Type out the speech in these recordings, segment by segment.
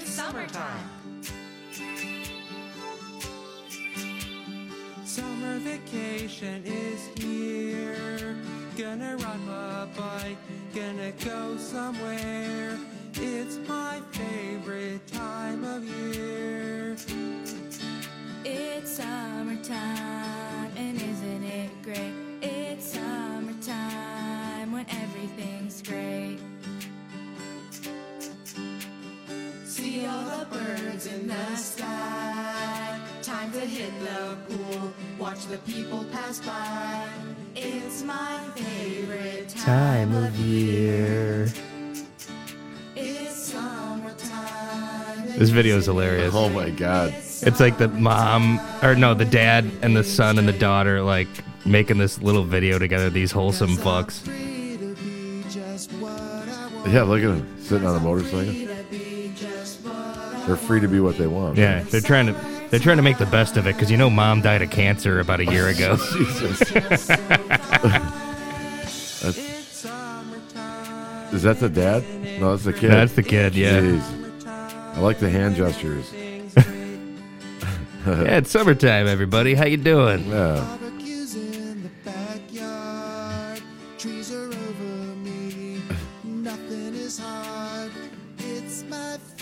It's summertime. Summer vacation is here. Gonna ride my bike, gonna go somewhere. It's my favorite time of year. It's summertime, and isn't it great? It's summertime when everything's great. Birds in the sky. Time to hit the pool. Watch the people pass by. It's my favorite time, of year. It's summertime. This video is hilarious. Oh my god. It's like the mom, or no, the dad and the son and the daughter, like making this little video together. These wholesome fucks. Yeah, look at them sitting on a motorcycle. They're free to be what they want. Yeah, they're trying to they're trying to make the best of it because you know mom died of cancer about a year ago. Jesus. Is that the dad? No, that's the kid. That's the kid, yeah. Jeez. I like the hand gestures. yeah, it's summertime, everybody. How you doing? Yeah.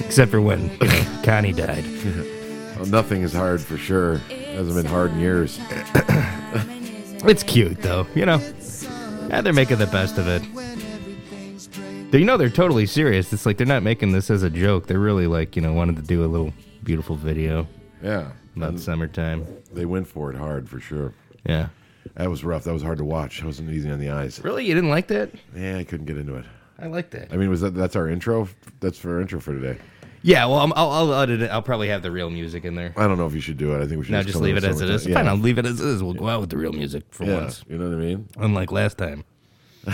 Except for when you know, Connie died. Well, nothing is hard for sure. Hasn't been hard in years. It's cute though, you know. Yeah, they're making the best of it. They- You know they're totally serious. It's like they're not making this as a joke. They're really like you know wanted to do a little beautiful video Yeah. about And summertime. They went for it hard for sure. Yeah. That was rough. That was hard to watch. It wasn't easy on the eyes. Really, you didn't like that? Yeah, I couldn't get into it. I liked it. I mean, was that that's our intro? That's for our intro for today. Yeah, well, I'm, I'll, I'll edit it. I'll probably have the real music in there. I don't know if you should do it. I think we should No, just, come leave it with as it is. Fine, I'll leave it as it is. We'll go out with the real music for yeah, once, you know what I mean? unlike last time.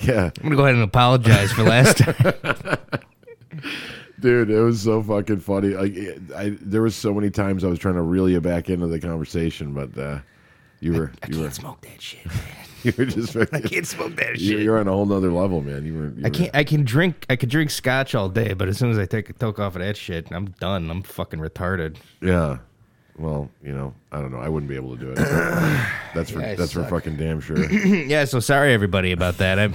Yeah, I'm gonna go ahead and apologize for last time. dude, it was so fucking funny. Like, it- I there was so many times I was trying to reel you back into the conversation, but uh, you were I you can't were smoke that shit. you were just I can't smoke that shit. You're on a whole nother level, man. You were. You I can't. I can drink. I could drink scotch all day, but as soon as I take a toke off of that shit, I'm done. I'm fucking retarded. Yeah. Well, you know, I don't know. I wouldn't be able to do it. that's for Yeah, that's for fucking damn sure. yeah. So sorry everybody about that. I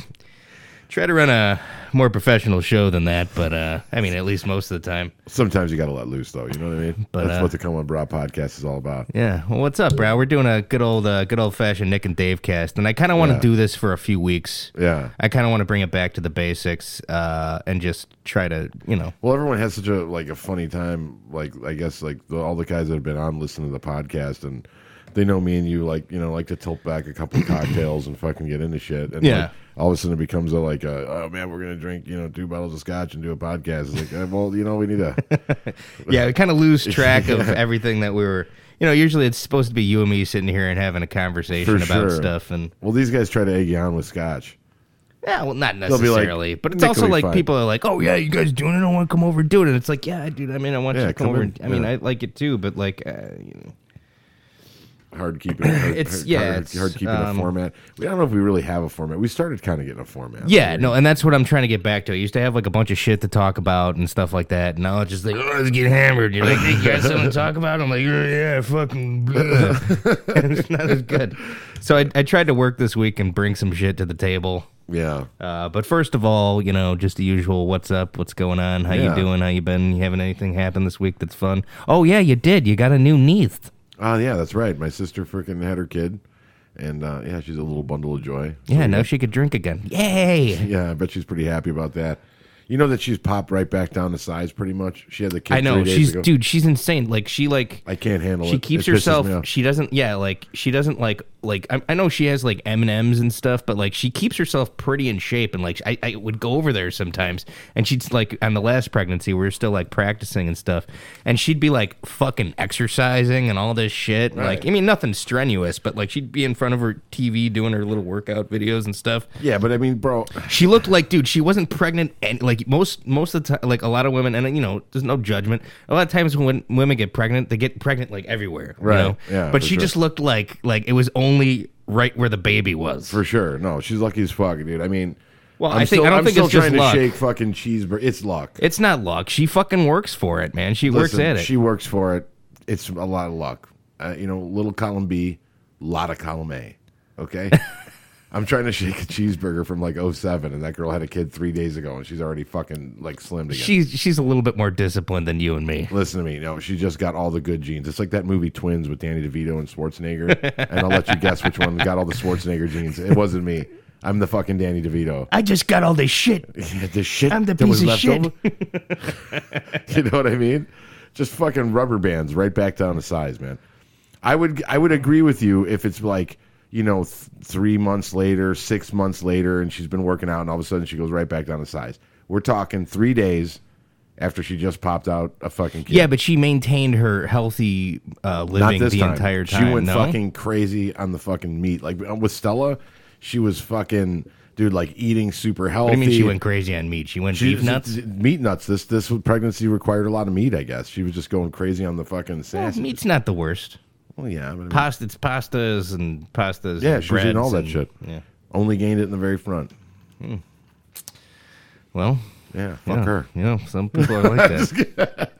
try to run a more professional show than that, but uh, I mean, at least most of the time. Sometimes you got to let loose, though. You know what I mean? But, that's uh, what the Come On Bra podcast is all about. Yeah. Well, what's up, bro? We're doing a good old, uh, good old fashioned Nick and Dave cast, and I kind of want to Yeah. do this for a few weeks. Yeah. I kind of want to bring it back to the basics uh, and just try to, you know, Well, everyone has such a like a funny time. Like I guess like the, all the guys that have been on listen to the podcast and they know me and you like you know like to tilt back a couple of cocktails and fucking get into shit. And Yeah. like, all of a sudden it becomes a like a, oh man we're gonna drink you know two bottles of scotch and do a podcast. It's like uh, well you know we need a yeah, we kind of lose track of everything that we were. You know, usually it's supposed to be you and me sitting here and having a conversation For about sure. stuff, and well these guys try to egg you on with scotch. yeah, well, not be like, necessarily, but it's "Nick also be like fine." people are like, "Oh yeah, you guys doing it? I want to come over and do it." And it's like, "Yeah, dude. I mean, I want you to come, come over." in. And, I mean, Yeah. I like it too, but like, uh, you know, Hard keeping hard, It's- hard, yeah, hard, it's, hard keeping um, a format. We I don't know if we really have a format. We started kind of getting a format. Yeah, no, and that's what I'm trying to get back to. I used to have like a bunch of shit to talk about and stuff like that. And now it's just like, oh, let's get hammered. You're like, hey, you got something to talk about? I'm like, yeah, yeah fucking. It's not as good. So I, I tried to work this week and bring some shit to the table. yeah. Uh, but first of all, you know, just the usual. What's up? What's going on? How Yeah. you doing? How you been? You having anything happen this week that's fun? Oh yeah, you did. You got a new niece. Oh yeah, that's right. My sister freaking had her kid, and uh, yeah, she's a little bundle of joy. So, Yeah, now she could drink again. Yay! Yeah, I bet she's pretty happy about that. You know that she's popped right back down to size pretty much. She had the kid. I know she's ago. dude. She's insane. Like she like I can't handle she it. keeps It herself she doesn't yeah like she doesn't like like I, I know she has like m&ms and stuff but like she keeps herself pretty in shape and like I, I would go over there sometimes and she'd like on the last pregnancy we were still like practicing and stuff and she'd be like fucking exercising and all this shit like i mean nothing strenuous but like she'd be in front of her tv doing her little workout videos and stuff Yeah, but I mean, bro, she looked like, dude, she wasn't pregnant, and like most most of the time, like a lot of women, and you know, there's no judgment. A lot of times when women get pregnant, they get pregnant like everywhere, you Right. know? Yeah, But she sure. just looked like like it was only right where the baby was. for sure. No, she's lucky as fuck, dude. I mean, Well, I'm I think still, I don't I'm think still it's just trying luck. to shake fucking cheeseburger. It's luck. It's not luck. She fucking works for it, man. She works Listen, at it. She works for it. It's a lot of luck. Uh, you know, little column B, lot of column A. Okay. I'm trying to shake a cheeseburger from like 07, and that girl had a kid three days ago, and she's already fucking like slimmed again. she's she's a little bit more disciplined than you and me. Listen to me. No, she just got all the good genes. It's like that movie Twins with Danny DeVito and Schwarzenegger. and I'll let you guess which one got all the Schwarzenegger genes. It wasn't me. I'm the fucking Danny DeVito. I just got all this shit. The shit I'm the piece of shit. you know what I mean? Just fucking rubber bands right back down to size, man. I would I would agree with you if it's like you know th- three months later, six months later, and she's been working out, and all of a sudden she goes right back down to size. We're talking three days after she just popped out a fucking kid. Yeah, but she maintained her healthy uh, living the time. entire time. She went no? fucking crazy on the fucking meat. Like uh, with Stella, she was fucking dude, like eating super healthy. What do you mean she went crazy on meat? She went She- beef nuts. Meat nuts. This this pregnancy required a lot of meat. I guess she was just going crazy on the fucking Well, sausage. meat's not the worst. Well, yeah, but I mean, Pasta, it's pastas and pastas. yeah, and she was eating all that breads shit. Yeah. Only gained it in the very front. Hmm. Well, Yeah, fuck yeah, her. You know, some people are like that.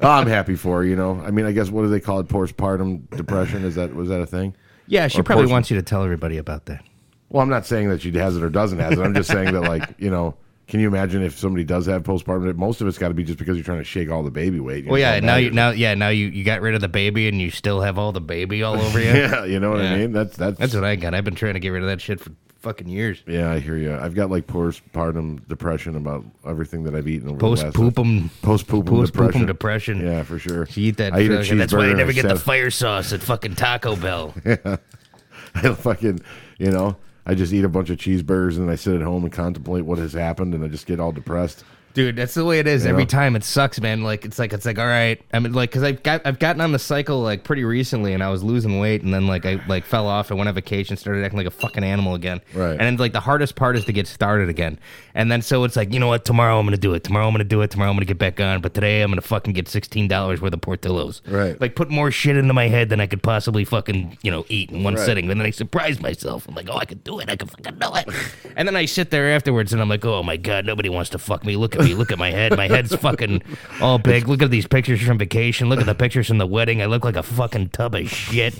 Oh, I'm happy for her. You know, I mean, I guess what do they call it? Postpartum depression? Is that was that a thing? Yeah, she Or probably wants you to tell everybody about that. Well, I'm not saying that she has it or doesn't have it. I'm just saying that, like, you know, can you imagine if somebody does have postpartum? Most of it's got to be just because you're trying to shake all the baby weight. Well, yeah, now you now yeah now you you got rid of the baby and you still have all the baby all over you. yeah, you know what Yeah. I mean. That's that's That's what I got. I've been trying to get rid of that shit for fucking years. Yeah, I hear you. I've got like postpartum depression about everything that I've eaten over Post poopum, post poopum depression. depression. Yeah, for sure. You eat that. I eat a that's why I never get the fire sauce at fucking Taco Bell. yeah. I fucking, you know, I just eat a bunch of cheeseburgers and I sit at home and contemplate what has happened and I just get all depressed. Dude, that's the way it is every time. It sucks, man. Like it's like it's like all right. I mean, like because I've got I've gotten on the cycle like pretty recently, and I was losing weight, and then like I like fell off. I went on vacation, started acting like a fucking animal again. Right. And then like the hardest part is to get started again. And then so it's like you know what? Tomorrow I'm gonna do it. Tomorrow I'm gonna do it. Tomorrow I'm gonna get back on. But today I'm gonna fucking get sixteen dollars worth of Portillos. Right. Like put more shit into my head than I could possibly fucking you know eat in one Right. sitting. And then I surprise myself. I'm like, oh, I can do it. I can fucking do it. and then I sit there afterwards and I'm like, oh my god, nobody wants to fuck me. Look at me. Look at my head. My head's fucking all big. Look at these pictures from vacation. Look at the pictures from the wedding. I look like a fucking tub of shit.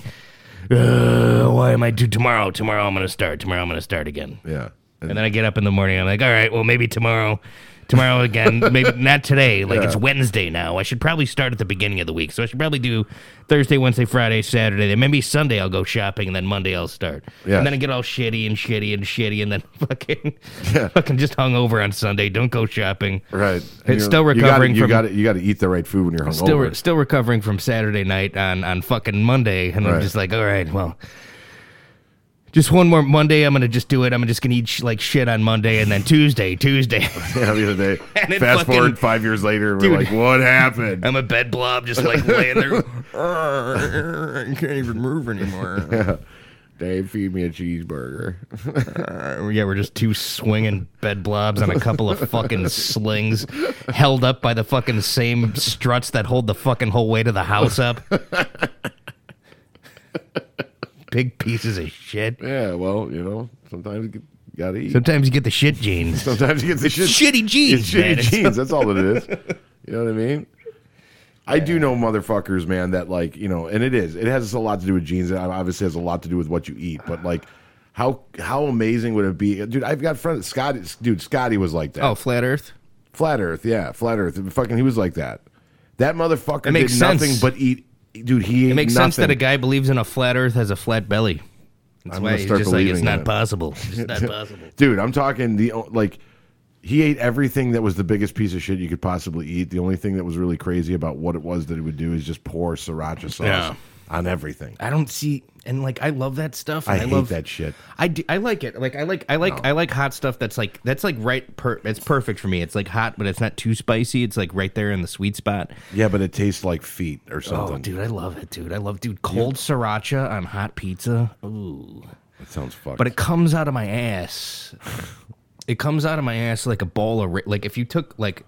Uh, why am I do tomorrow? Tomorrow I'm gonna start. Tomorrow I'm gonna start again. Yeah. And then I get up in the morning. I'm like, all right, well maybe tomorrow. Tomorrow again, maybe not today. Like it's Wednesday now. I should probably start at the beginning of the week. So I should probably do Thursday, Wednesday, Friday, Saturday. Then maybe Sunday I'll go shopping, and then Monday I'll start. Yeah. And then I get all shitty and shitty and shitty, and then fucking, fucking just hung over on Sunday. Don't go shopping. Right. It's still recovering You from- got you got to eat the right food when you're hungover. Still, re- still recovering from Saturday night on on fucking Monday, and I'm just like, all right, well, just one more Monday. I'm gonna just do it. I'm just gonna eat sh- like shit on Monday, and then Tuesday, Tuesday, yeah, the other day. And Fast fucking- forward five years later, we're Dude. like, what happened? I'm a bed blob, just like laying there. I can't even move anymore. Dave, feed me a cheeseburger. Uh, yeah, we're just two swinging bed blobs on a couple of fucking slings, held up by the fucking same struts that hold the fucking whole weight of the house up. Big pieces of shit. yeah, well, you know, sometimes you got to eat. Sometimes you get the shit genes. Sometimes you get the shit. Shitty jeans, It's shitty man. It's- jeans. That's all it is. You know what I mean? I do know motherfuckers, man, that like, you know, and it is. It has a lot to do with genes. It obviously has a lot to do with what you eat. But like, how how amazing would it be, dude? I've got friends. Scotty, dude, Scotty was like that. Oh, flat Earth. Flat Earth, yeah, Flat Earth. Fucking, he was like that. That motherfucker It makes did sense. nothing but eat. Dude, he ate It makes nothing. sense that a guy believes in a flat Earth has a flat belly. That's I'm why he's start just like it's not that. possible. It's not possible. Dude, I'm talking the like he ate everything that was the biggest piece of shit you could possibly eat. The only thing that was really crazy about what it was that he would do is just pour sriracha sauce Yeah. On everything. I don't see, and like I love that stuff. I, I, hate love that shit. I do, I like it. Like I like I like I like hot stuff that's like that's like right per it's perfect for me. It's like hot but it's not too spicy. It's like right there in the sweet spot. Yeah, but it tastes like feet or something. Oh, dude, I love it, dude. I love dude cold sriracha on hot pizza. Ooh. That sounds fucked. But it comes out of my ass. it comes out of my ass like a ball of like if you took like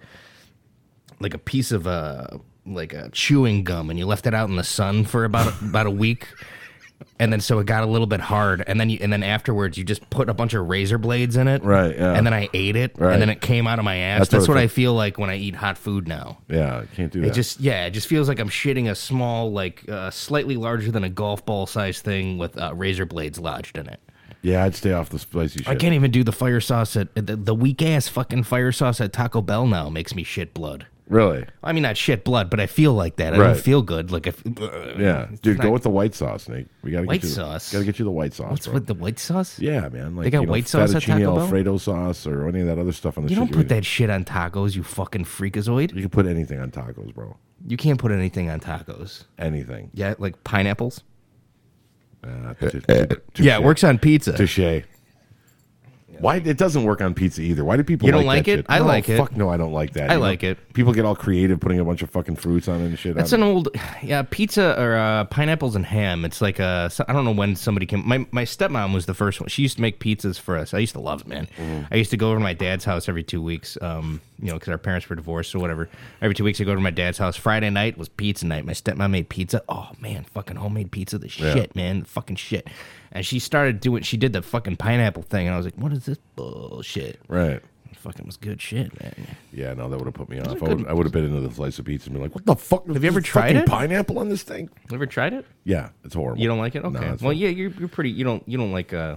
like a piece of uh like a chewing gum and you left it out in the sun for about about a week and then so it got a little bit hard, and then you, and then afterwards you just put a bunch of razor blades in it, Right, yeah. And then I ate it, Right. and then it came out of my ass. That's That's, what what, I feel like when I eat hot food now. Yeah, i can't do that. It just yeah, it just feels like I'm shitting a small, like uh, slightly larger than a golf ball size thing with uh, razor blades lodged in it. yeah, I'd stay off the spicy shit. I can't even do the fire sauce at the, the weak ass fucking fire sauce at Taco Bell now makes me shit blood. Really? I mean, not shit blood, but I feel like that. I Right. don't feel good. Like if Yeah, dude, not- go with the white sauce, Nate. We gotta White get you, sauce? Gotta get you the white sauce. what's bro. with the white sauce? Yeah, man. Like, They got you know, white sauce at fettuccine Taco Bell? Alfredo sauce or any of that other stuff on the You shit don't put eat. that shit on tacos, you fucking freakazoid. You can put anything on tacos, bro. You can't put anything on tacos. Anything. Yeah, like pineapples. Uh, Yeah, it works on pizza. Touche. Why it doesn't work on pizza either? Why do people You don't like, that it? shit? I No, like it. Fuck no, I don't like that. I You like it. People get all creative putting a bunch of fucking fruits on it and shit. That's I'm- an old, yeah, pizza or uh, pineapples and ham. It's like a, I don't know when somebody came. My my stepmom was the first one. She used to make pizzas for us. I used to love it, man. Mm-hmm. I used to go over to my dad's house every two weeks. Um, you know, because our parents were divorced or whatever. Every two weeks, I go to my dad's house. Friday night was pizza night. My stepmom made pizza. Oh man, fucking homemade pizza, the shit, man, fucking shit. And she started doing. She did the fucking pineapple thing, and I was like, what is this bullshit? Right. It fucking was good shit, man. Yeah, no, that would have put me off. I would, I would have been into the slice of pizza and be like, "What the fuck? Have you ever tried it? Pineapple on this thing? You ever tried it? Yeah, it's horrible. You don't like it? Okay. it's well, fine. yeah, you're, you're pretty. You don't. You don't like. uh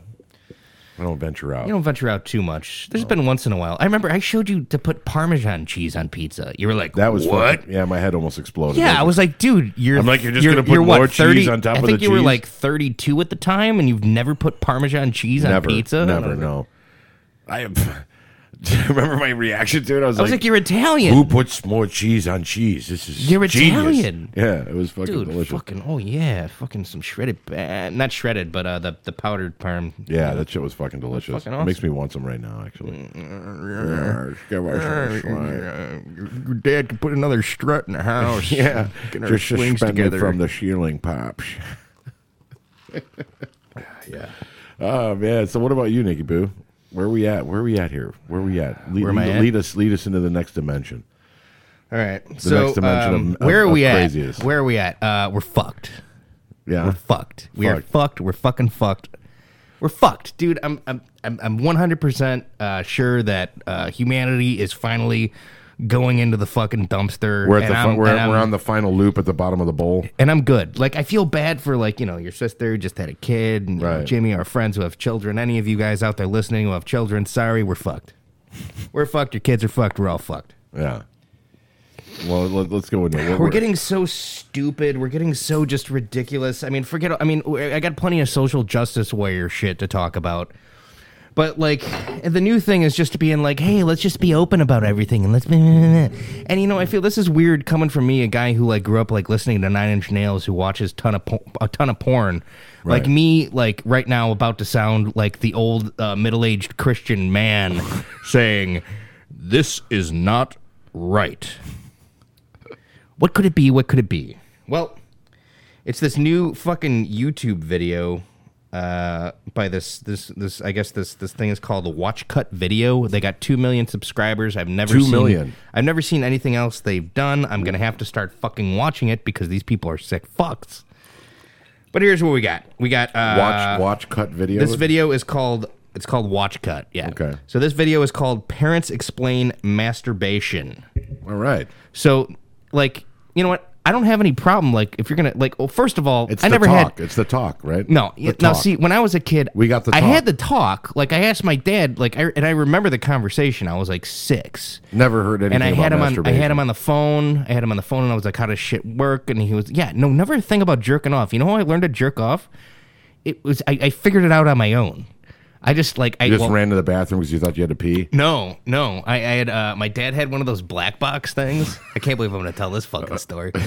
I don't venture out. You don't venture out too much. There's been once in a while. I remember I showed you to put Parmesan cheese on pizza. You were like, that was what? fucking- yeah, my head almost exploded. Yeah, I was like, dude, you're. I'm like, you're just gonna put what, more cheese on top I of think the you were cheese? like 32 at the time, and you've never put Parmesan cheese never, on pizza. never. I was like- No, I have. Remember my reaction to it? I was, I was like, you're Italian, Who puts more cheese on cheese? This is You're genius. Italian. Yeah, it was fucking dude. delicious. Fucking oh yeah, fucking some shredded, uh, not shredded, but uh, the the powdered parm. Yeah, that shit was fucking delicious. fucking It makes me want some right now, actually. Your dad can put another strut in the house. yeah, Get just swings together. from the ceiling, pops. yeah. Oh man! So what about you, Nicky Boo? Where are we at? Where are we at here? Where are we at? Lead, Where am I lead, at? lead us, lead us into the next dimension. All right. so next dimension um, of- of- where are we at? craziest. Where are we at? Uh, we're fucked. Yeah, We're fucked. We are Fucked. We're fucking fucked. We're fucked, dude. I'm I'm I'm I'm 100% uh, sure that uh, humanity is finally going into the fucking dumpster. we're at and the fi- we're, we're on the final loop at the bottom of the bowl. and I'm good. Like I feel bad for like you know your sister just had a kid, and you know, Right. Jimmy, our friends who have children. Any of you guys out there listening who have children, sorry, we're fucked. We're fucked. Your kids are fucked. We're all fucked. Yeah. Well, let, us go into it. We're getting so stupid. We're getting so just ridiculous. I mean, forget. I mean, I got plenty of social justice warrior shit to talk about. But like, the new thing is just being like, "Hey, let's just be open about everything and let's." Be... And you know, I feel this is weird coming from me, a guy who like grew up like listening to Nine Inch Nails, who watches ton of po- a ton of porn. Like me, like right now, about to sound like the old uh, middle-aged Christian man saying, "This is not right." What could it be? What could it be? Well, it's this new fucking YouTube video uh, by this this this I guess this this thing is called the Watch Cut Video. They got two million subscribers. I've never Two seen, million. I've never seen anything else they've done. I'm gonna have to start fucking watching it because these people are sick fucks. But here's what we got. We got uh, watch watch cut video. this video is called it's called Watch Cut. Yeah. Okay. So this video is called Parents Explain Masturbation. All right. So, like, you know what? I don't have any problem. Like, if you're gonna like, well, first of all, It's I the never talk. had. It's the talk, right? No, The now talk. see, when I was a kid, We got the I had the talk. Like, I asked my dad, like, I, and I remember the conversation. I was like six, Never heard anything and I about had him on. I had him on the phone. I had him on the phone, and I was like, "How does shit work?" And he was, "Yeah, no, never think about jerking off." You know how I learned to jerk off? It was I, I figured it out on my own. I just like I You just well, ran to the bathroom because you thought you had to pee. no, no. I, I had uh, my dad had one of those black box things. I can't believe I'm going to tell this fucking story.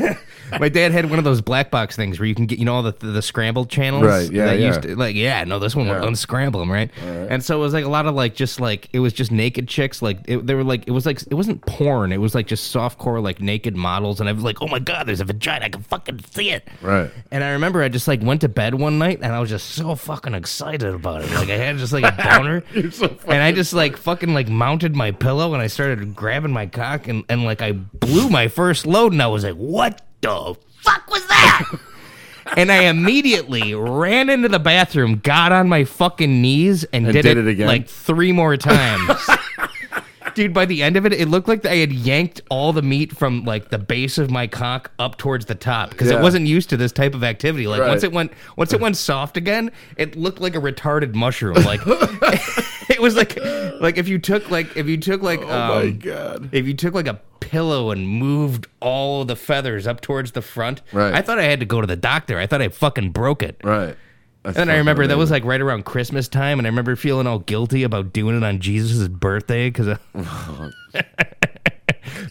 my dad had one of those black box things where you can get you know all the the, scrambled channels. Right, yeah, that yeah. Used to, like yeah, no, this one would unscramble them, right? And so it was like a lot of like just like it was just naked chicks. Like it, they were like it was like it wasn't porn. It was like just softcore like naked models. And I was like, oh my god, there's a vagina. I can fucking see it. Right. And I remember I just like went to bed one night and I was just so fucking excited about it. Like I had just like a boner. so and I just like fucking like mounted my pillow and I started grabbing my cock and, and like I blew my first load and I was like, what the fuck was that? and I immediately ran into the bathroom, got on my fucking knees, and, And did, did it, it again? like three more times. Dude, by the end of it, it looked like I had yanked all the meat from like the base of my cock up towards the top because Yeah. it wasn't used to this type of activity. Like once it went, once it went soft again, it looked like a retarded mushroom. Like it was like, like if you took like if you took like, Oh my um, god. if you took like a pillow and moved all the feathers up towards the front, Right. I thought I had to go to the doctor. I thought I fucking broke it. Right. That's And I remember that was like right around Christmas time, and I remember feeling all guilty about doing it on Jesus' birthday because.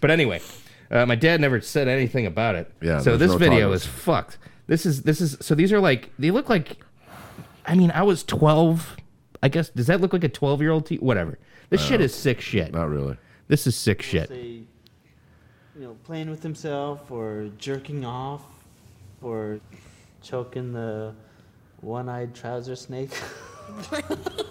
but anyway, uh, my dad never said anything about it. Yeah, So this no video is fucked. This is this is so these are like they look like. I mean, I was twelve. I guess does that look like a twelve year old? T- whatever. This shit is sick shit. not really. This is sick shit. say, you know, playing with himself or jerking off or choking the one-eyed trouser snake.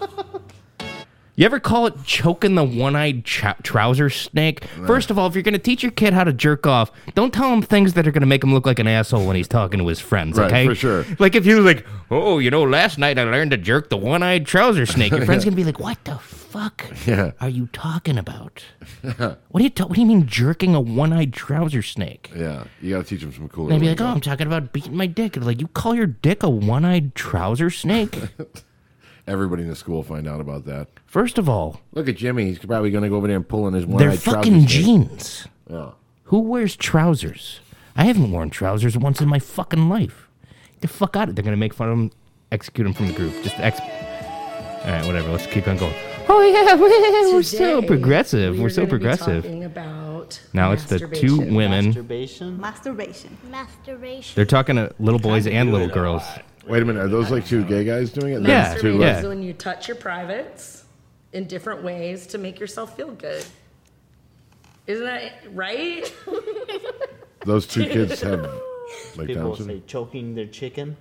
You ever call it choking the one-eyed chou- trouser snake? First of all, if you're going to teach your kid how to jerk off, don't tell him things that are going to make him look like an asshole when he's talking to his friends. Right, okay, for sure. Like if you're like, oh, you know, last night I learned to jerk the one-eyed trouser snake. Your friend's going to be like, what the fuck Yeah. are you talking about? what do you ta- What do you mean jerking a one-eyed trouser snake? Yeah. You got to teach him some cool. They'd be like, oh, I'm talking about beating my dick. Like, you call your dick a one-eyed trouser snake? Everybody in the school will find out about that. First of all, Look at Jimmy. He's probably going to go over there and pull in his one. they're fucking jeans. Yeah. Who wears trousers? I haven't worn trousers once in my fucking life. Get the fuck out of it. They're gonna make fun of him, execute him from the group. Just ex. All right, whatever. Let's keep on going. Oh yeah, we're so Today, progressive. we We're are so gonna be progressive. talking about Now it's the two masturbation. women. Masturbation. Masturbation. Masturbation. They're talking to little boys and little girls. Wait a minute. Are those like two gay guys doing it? Yeah, Those two, Masturbation like- is when you touch your privates in different ways to make yourself feel good. Isn't that right? Those two kids have like People Down say choking their chicken.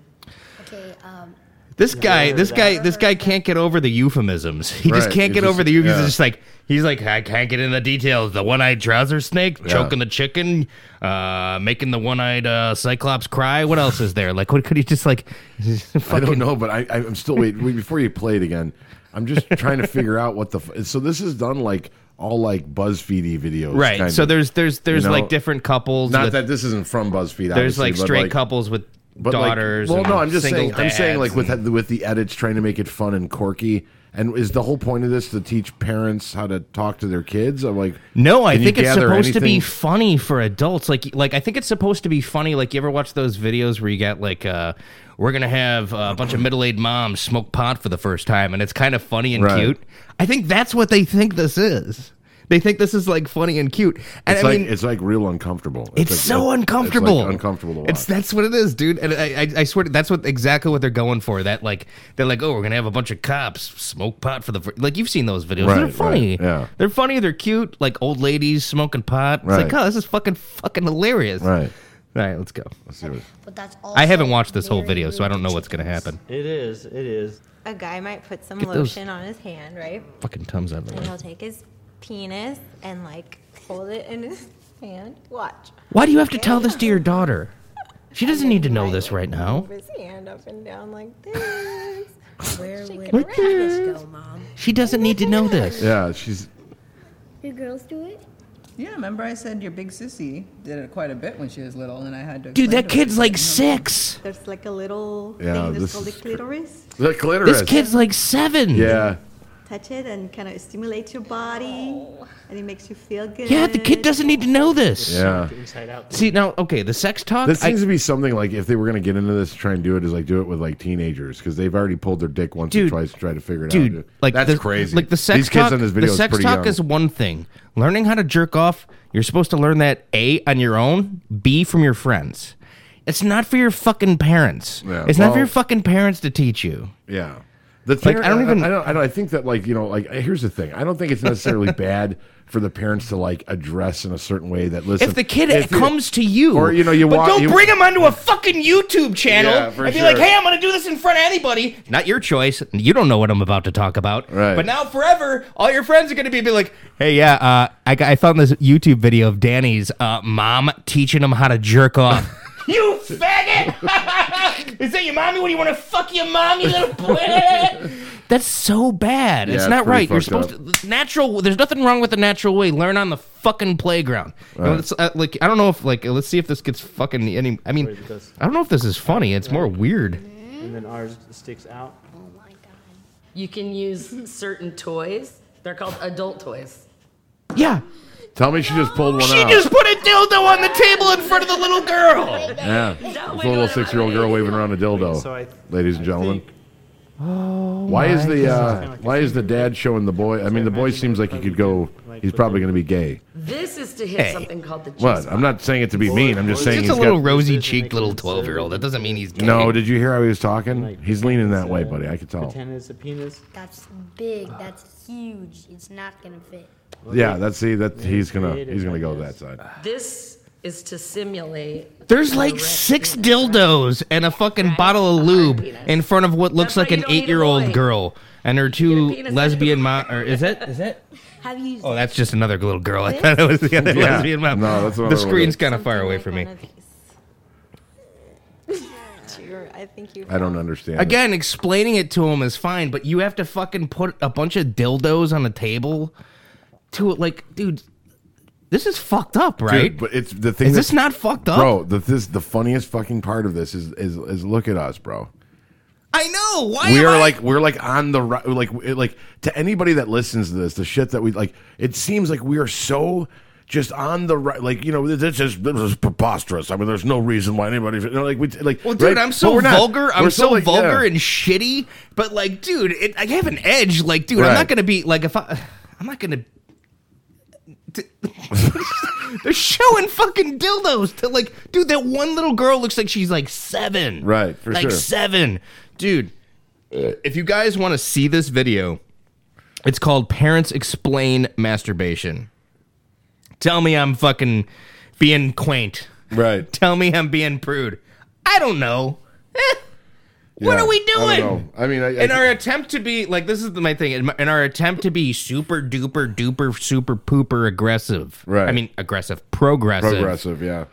Okay, um, This guy, heard this that. guy, this guy can't get over the euphemisms. He just Right, can't he's get over just- the euphemisms. yeah. He's just like he's like I can't get in the details. The one-eyed trouser snake choking the chicken, uh, making the one-eyed uh, cyclops cry. What else is there? Like, what could he just like? I don't know, but I, I'm still wait. wait, Before you play it again, I'm just trying to figure out what the. f- So this is done like all like BuzzFeedy videos, Right. kind So of. there's there's there's know, like different couples. Not with- that this isn't from BuzzFeed. there's obviously, like but, straight couples with but, like- daughters. well, and no, I'm just saying. I'm saying like with and- with the edits, trying to make it fun and quirky. And is the whole point of this to teach parents how to talk to their kids? I'm like, No, I think it's supposed to be funny for adults. Like, like I think it's supposed to be funny. Like, you ever watch those videos where you get like, uh, we're gonna have a bunch of middle-aged moms smoke pot for the first time, and it's kind of funny and Right. cute. I think that's what they think this is. They think this is like funny and cute. And It's I like mean, it's like real uncomfortable. It's like- so it's uncomfortable. like uncomfortable to watch. It's that's what it is, dude. And I, I, I swear to, that's what exactly what they're going for. That like they're like, oh, we're gonna have a bunch of cops smoke pot for the fir-. like. You've seen those videos? they're Right, funny. right, yeah. they're funny. They're cute. Like old ladies smoking pot. It's like, oh, this is fucking fucking hilarious. right. All right, let's go. Let's see what- but that's also I haven't watched this whole video, so I don't know what's gonna happen. It is. It is. A guy might put some Get lotion on his hand, right? Fucking tums out of the And he'll take his penis and like hold it in his hand. Watch. Why do you have to tell this to your daughter? She doesn't need to know this right now. Move his hand up and down like this. Where Shake would it the around. penis go, Mom? She doesn't need to know this. Yeah, she's Do girls do it? Yeah, remember I said your big sissy did it quite a bit when she was little, and I had to. Dude, explain that to her, kid's like you six. There's like a little Yeah, thing this that's called the is- clitoris. the clitoris. This kid's like seven. Yeah, Touch it and kind of stimulate your body, oh. and it makes you feel good. Yeah, the kid doesn't need to know this. yeah. Inside out. See now, okay, the sex talk. This I- seems to be something like if they were going to get into this, try and do it is like do it with like teenagers because they've already pulled their dick once Dude. or twice to try to figure it dude, out. like that's the, crazy. Like the sex These kids talk. on this video the is sex pretty talk young. is one thing. Learning how to jerk off, you're supposed to learn that a on your own, b from your friends. It's not for your fucking parents. Yeah, it's not for your fucking parents to teach you. Yeah. The parent, I don't even- I, don't. I, don't, I think that like you know like here's the thing. I don't think it's necessarily bad for the parents to like address in a certain way that listen. If the kid if you- comes to you, or, you know, you but walk- don't you- bring him onto a fucking YouTube channel Yeah, and be sure. like, "Hey, I'm gonna do this in front of anybody." Not your choice. You don't know what I'm about to talk about. Right. But now, forever, all your friends are gonna be, be like, "Hey, yeah, uh, I I found this YouTube video of Danny's uh, mom teaching him how to jerk off." You faggot! Is that your mommy? What do you want to fuck your mommy, little boy? That's so bad. Yeah, it's it's not pretty right. You're fucked supposed to natural. There's nothing wrong with the natural way. Learn on the fucking playground. You know, Right. uh, like I don't know if like let's see if this gets fucking any. I mean, Wait. I don't know if this is funny. It's more weird. And then ours sticks out. Oh my god! You can use certain toys. They're called adult toys. Yeah. Tell me she just pulled one She out. She just put a dildo on the table in front of the little girl. yeah, it's a little six-year-old girl waving around a dildo. So I, Ladies and gentlemen. why is the uh, why is the dad showing the boy? I mean, the boy seems like he could go. He's probably going to be gay. This is to hit Hey. something called the G What? I'm not saying it to be mean. I'm just saying Just a little rosy cheeked little twelve year old. That doesn't mean he's gay. No, did you hear how he was talking? He's leaning that way, buddy. I could tell. pretend it's a penis. That's big. That's huge. It's not gonna fit. Yeah, that's see that he's gonna he's gonna go that side. This is to simulate. There's like six dildos and a fucking bottle of lube in front of what looks like That's why an you don't need a eight year old girl and her two lesbian mom. Or is it? Is it? Have you? Oh, that's just another little girl. I thought it was the other Yeah. lesbian mom. No, that's another the one. screen's kind of far away from me. You're- I think you. I don't understand. it. Again, explaining it to him is fine, but you have to fucking put a bunch of dildos on a table to it. Like, dude, this is fucked up, Dude, right? but it's the thing. is this not fucked up, bro? The, this the funniest fucking part of this is is is look at us, bro. I know. Why we are I- like we're like on the like like to anybody that listens to this, the shit that we like. It seems like we are so just on the right. Like you know, this is this is preposterous. I mean, there's no reason why anybody you know, like we like. Well, dude, right? I'm so we're not. vulgar. I'm We're so like, vulgar yeah. and shitty. But like, dude, it, I have an edge. Like, dude, I'm not gonna be like if I, I'm not gonna. They're showing fucking dildos to like, dude. That one little girl looks like she's like seven. Right, for like sure. seven, dude. If you guys want to see this video, it's called "Parents Explain Masturbation." Tell me I'm fucking being quaint. Right. Tell me I'm being prude. I don't know. Eh, what Yeah, are we I don't doing? know. I mean, I, I, in our attempt to be like this is my thing. In, my- in our attempt to be super duper duper super pooper aggressive. Right. I mean aggressive, progressive. progressive, yeah.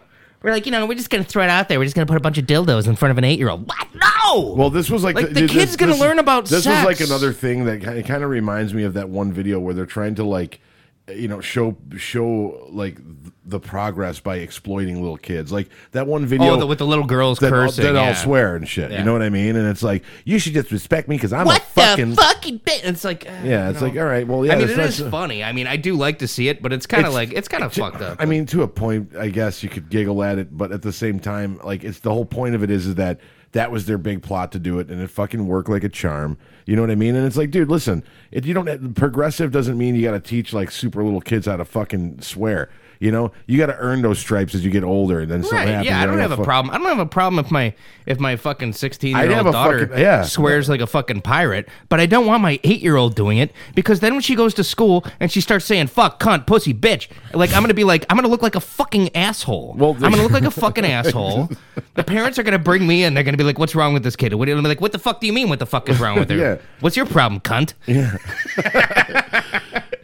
We're like, you know, we're just gonna throw it out there. We're just gonna put a bunch of dildos in front of an eight year old. What? No. Well, this was like, Like, the this- kid's gonna this- learn about This sex. was like another thing that kind of, kind of reminds me of that one video where they're trying to like, you know, show show like the progress by exploiting little kids. Like that one video oh, the, with the little girls that, cursing. that all swear and shit. Yeah. You know what I mean? And it's like you should just respect me because I'm What a fucking. the fucking thing? It's like, uh, yeah, it's like all right. Well, yeah, I mean, it so- funny. I mean, I do like to see it, but it's kind of like it's kind of fucked up. I mean, to a point, I guess you could giggle at it, but at the same time, like it's the whole point of it is is that that was their big plot to do it, and it fucking worked like a charm. You know what I mean? And it's like, dude, listen, if you don't eh, progressive doesn't mean you got to teach like super little kids how to fucking swear. You know, you got to earn those stripes as you get older, and then something Right? happens. Yeah, I don't have a problem. I don't have a problem if my if my fucking sixteen year have old daughter fucking- yeah. swears like a fucking pirate. But I don't want my eight year old doing it because then when she goes to school and she starts saying "fuck," "cunt," "pussy," "bitch," like I'm gonna be like I'm gonna look like a fucking asshole. Well, I'm gonna look like a fucking asshole. The parents are gonna bring me in. They're gonna be like, "What's wrong with this kid?" What I'm gonna be like, "What the fuck do you mean? What the fuck is wrong with her? Yeah. What's your problem, cunt?"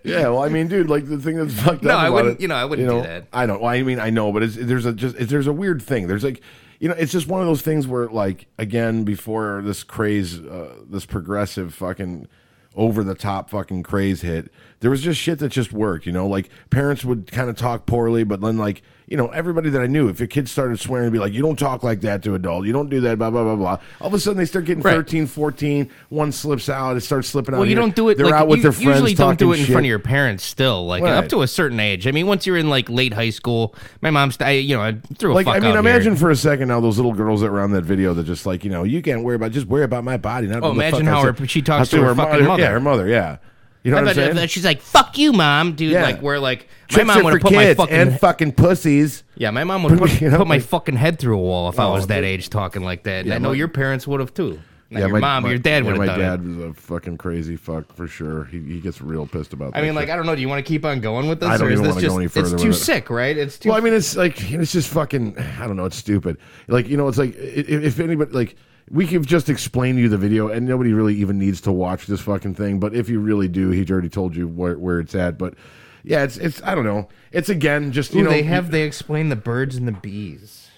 Yeah, well, I mean, dude, like the thing that's fucked No, up. No, I wouldn't- it, you know, I wouldn't do know, that. I don't. Well, I mean, I know, but it's, there's a just there's a weird thing. There's like, you know, it's just one of those things where, like, again, before this craze, uh, this progressive fucking over the top fucking craze hit, there was just shit that just worked. You know, like parents would kind of talk poorly, but then like. You know, everybody that I knew, if your kid started swearing, to be like, you don't talk like that to adult. You don't do that, blah, blah, blah, blah. All of a sudden, they start getting Right. 13, 14. One slips out. It starts slipping out. Well, you here. don't do it. They're like, out with you their friends. usually don't do it in shit. front of your parents. Still, like Right. up to a certain age. I mean, once you're in like late high school, my mom's. I, you know, I threw a like fuck I mean, imagine here. for a second now those little girls that were on that video that just like you know you can't worry about just worry about my body. Not Oh, imagine how her- she talks to said her fucking mother. Yeah, her mother. Yeah, you know what I'm saying? if she's like, "Fuck you, mom, dude." Yeah. Like we're like, my mom would for have put my kids fucking and fucking pussies. yeah, my mom would put, You know, put my like- fucking head through a wall if I Oh, was that age talking like that. And I know my- your parents would have too. Not yeah, your my, mom, my- your dad yeah, would have My done dad it. was a fucking crazy fuck for sure. He he gets real pissed about. That. I that mean, like, shit. I don't know. Do you want to keep on going with this? I don't or is even this wanna go just, any further It's too with it. sick, right? It's too. Well, I mean, it's like it's just fucking. I don't know. It's stupid. Like you know, it's like i- if anybody like we could just explain to you the video, and nobody really even needs to watch this fucking thing. But if you really do, he's already told you where where it's at. But yeah, it's it's. I don't know. It's again just you Ooh, know they have they explain the birds and the bees.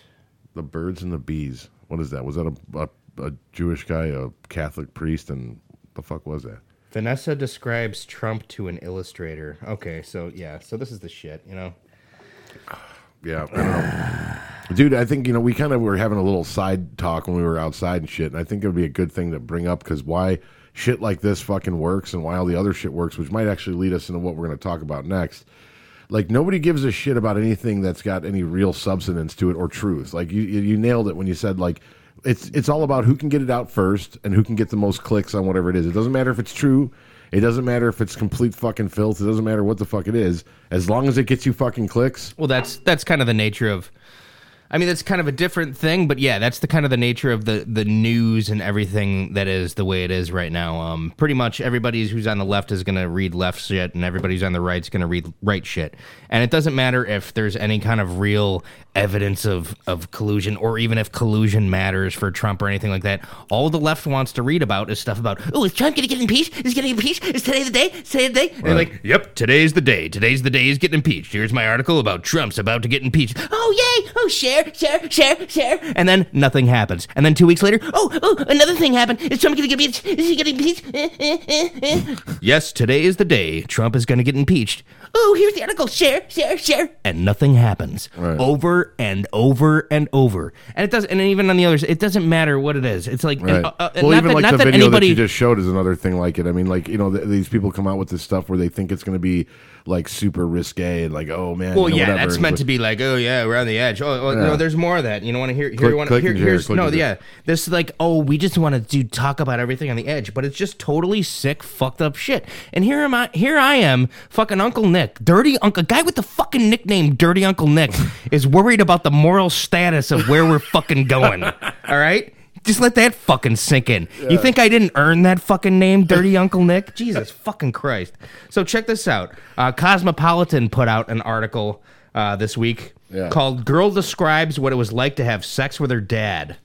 The birds and the bees. What is that? Was that a, a, a Jewish guy, a Catholic priest, and the fuck was that? Vanessa describes Trump to an illustrator. Okay, so yeah, so this is the shit, you know. Yeah, I dude. I think you know we kind of were having a little side talk when we were outside and shit, and I think it would be a good thing to bring up because why shit like this fucking works and why all the other shit works, which might actually lead us into what we're going to talk about next. Like nobody gives a shit about anything that's got any real substance to it or truth. Like you, you you nailed it when you said like it's it's all about who can get it out first and who can get the most clicks on whatever it is. It doesn't matter if it's true. It doesn't matter if it's complete fucking filth. It doesn't matter what the fuck it is. As long as it gets you fucking clicks. Well, that's that's kind of the nature of. I mean, that's kind of a different thing, but yeah, that's the kind of the nature of the the news and everything that is the way it is right now. Um, pretty much everybody who's on the left is to read left shit, and everybody who's on the right is going to read right shit. And it doesn't matter if there's any kind of real evidence of of collusion, or even if collusion matters for Trump or anything like that. All the left wants to read about is stuff about, oh, is Trump going to get impeached? Is he getting impeached? Is today the day? Is today the day? And they're like, yep, today's the day. Today's the day he's getting impeached. Here's my article about Trump's about to get impeached. Oh, yay! Oh, share, share, share, share. And then nothing happens. And then two weeks later, oh, oh, another thing happened. Is Trump going to get impeached? Is he getting impeached? Yes, today is the day Trump is going to get impeached. Oh, here's the article. Share, share, share. And nothing happens. Over and over and over. And it does and even on the others, it doesn't matter what it is. It's like Right. uh, uh, well, not even that, like not the that video anybody that you just showed is another thing like it. I mean, like you know, th- these people come out with this stuff where they think it's going to be like super risque and like, oh man. Well, you know, yeah, whatever. that's meant to be like, oh yeah, we're on the edge. Oh, oh Yeah. no, there's more of that. You don't want to hear. Here, Click- you want click here, here's no, yeah. This is like, oh, we just want to do talk about everything on the edge, but it's just totally sick, fucked up shit. And here am I, here I am, fucking Uncle Nick, dirty Uncle, guy with the fucking nickname Dirty Uncle Nick, is worried about the moral status of where we're fucking going. All right. Just let that fucking sink in. You think I didn't earn that fucking name, Dirty Uncle Nick? Jesus fucking Christ. So check this out. Uh, Cosmopolitan put out an article uh, this week Yeah. called Girl Describes What It Was Like to Have Sex with Her Dad.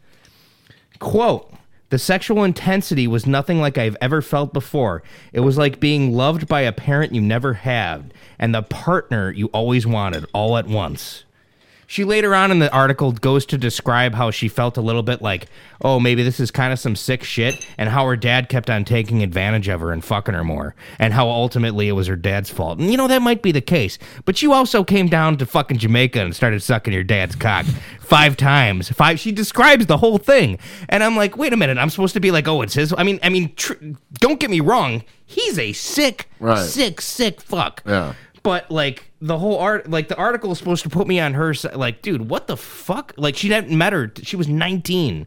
Quote The sexual intensity was nothing like I've ever felt before. It was like being loved by a parent you never had and the partner you always wanted all at once. She later on in the article goes to describe how she felt a little bit like, oh, maybe this is kind of some sick shit, and how her dad kept on taking advantage of her and fucking her more, and how ultimately it was her dad's fault. And you know, that might be the case, but you also came down to fucking Jamaica and started sucking your dad's cock five times. Five. She describes the whole thing, and I'm like, wait a minute, I'm supposed to be like, oh, it's his. I mean, I mean, tr- don't get me wrong, he's a sick, Right. sick, sick fuck. Yeah. But like the whole art, like the article is supposed to put me on her side. Like, dude, what the fuck? Like, she hadn't met her. She was 19,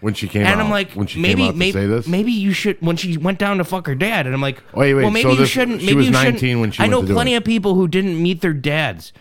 when she came and out. I'm like, when she maybe, came out to maybe, say this. maybe you should. When she went down to fuck her dad, and I'm like, Wait, wait, well, maybe so you this- shouldn't. she was you shouldn't- 19 when she I know plenty of people who didn't meet their dads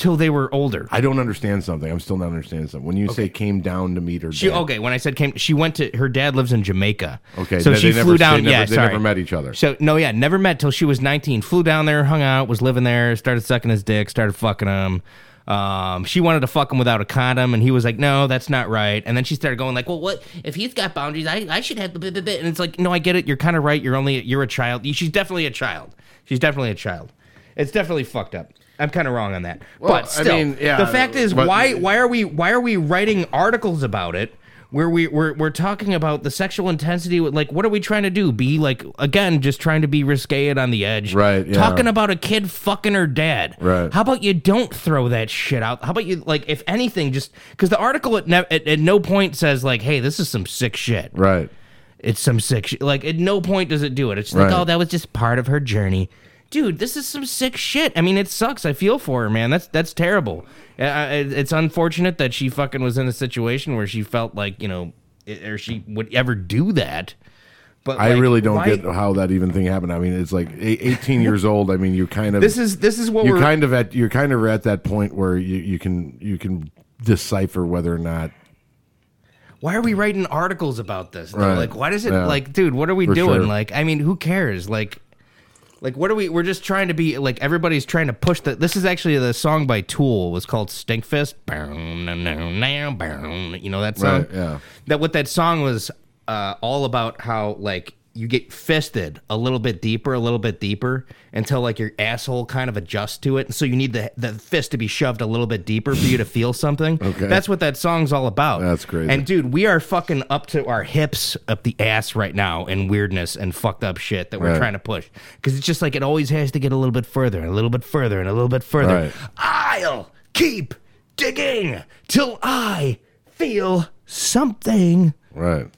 till they were older. I don't understand something. I'm still not understanding something. When you say came down to meet her, She dad, okay. When I said came, she went to her dad lives in Jamaica. Okay, so they- she they never- flew they down. never- yeah, they sorry. never met each other. So no, yeah, never met till she was 19. Flew down there, hung out, was living there, started sucking his dick, started fucking him. Um, she wanted to fuck him without a condom, and he was like, "No, that's not right." And then she started going like, "Well, what if he's got boundaries? I, I should have." Blah, blah, blah. And it's like, no, I get it. You're kind of right. You're only you're a child. She's definitely a child. She's definitely a child. It's definitely fucked up. I'm kind of wrong on that. Well, but I still, mean, yeah, the fact is, but- why why are we why are we writing articles about it? Where we we're, we're talking about the sexual intensity, like what are we trying to do? Be like again, just trying to be risque and on the edge, Right, yeah. Talking about a kid fucking her dad, Right. How about you don't throw that shit out? How about you like, if anything, just because the article at, ne- at at no point says like, hey, this is some sick shit, right? It's some sick shit. Like at no point does it do it. It's like, oh, that was just part of her journey. Dude, this is some sick shit. I mean, it sucks. I feel for her, man. That's that's terrible. Uh, it's unfortunate that she fucking was in a situation where she felt like you know, or she would ever do that. But I like, really don't why- get how that even thing happened. I mean, it's like 18 years old. I mean, you kind of This is this is what you're we're kind of at you're kind of at that point where you, you can you can decipher whether or not why are we writing articles about this? Right. Like, why does it Yeah. like, dude? What are we For doing? sure. Like, I mean, who cares? Like, like what are we? We're just trying to be like everybody's trying to push the. This is actually the song by Tool. It was called Stinkfist. You know that song? Right, yeah. That what that song was uh, all about how like you get fisted a little bit deeper, a little bit deeper until like your asshole kind of adjusts to it. And so you need the the fist to be shoved a little bit deeper for you to feel something. Okay. That's what that song's all about. That's crazy. And dude, we are fucking up to our hips up the ass right now in weirdness and fucked up shit that we're Right. trying to push. Because it's just like it always has to get a little bit further and a little bit further and a little bit further. Right. I'll keep digging till I feel something. Right.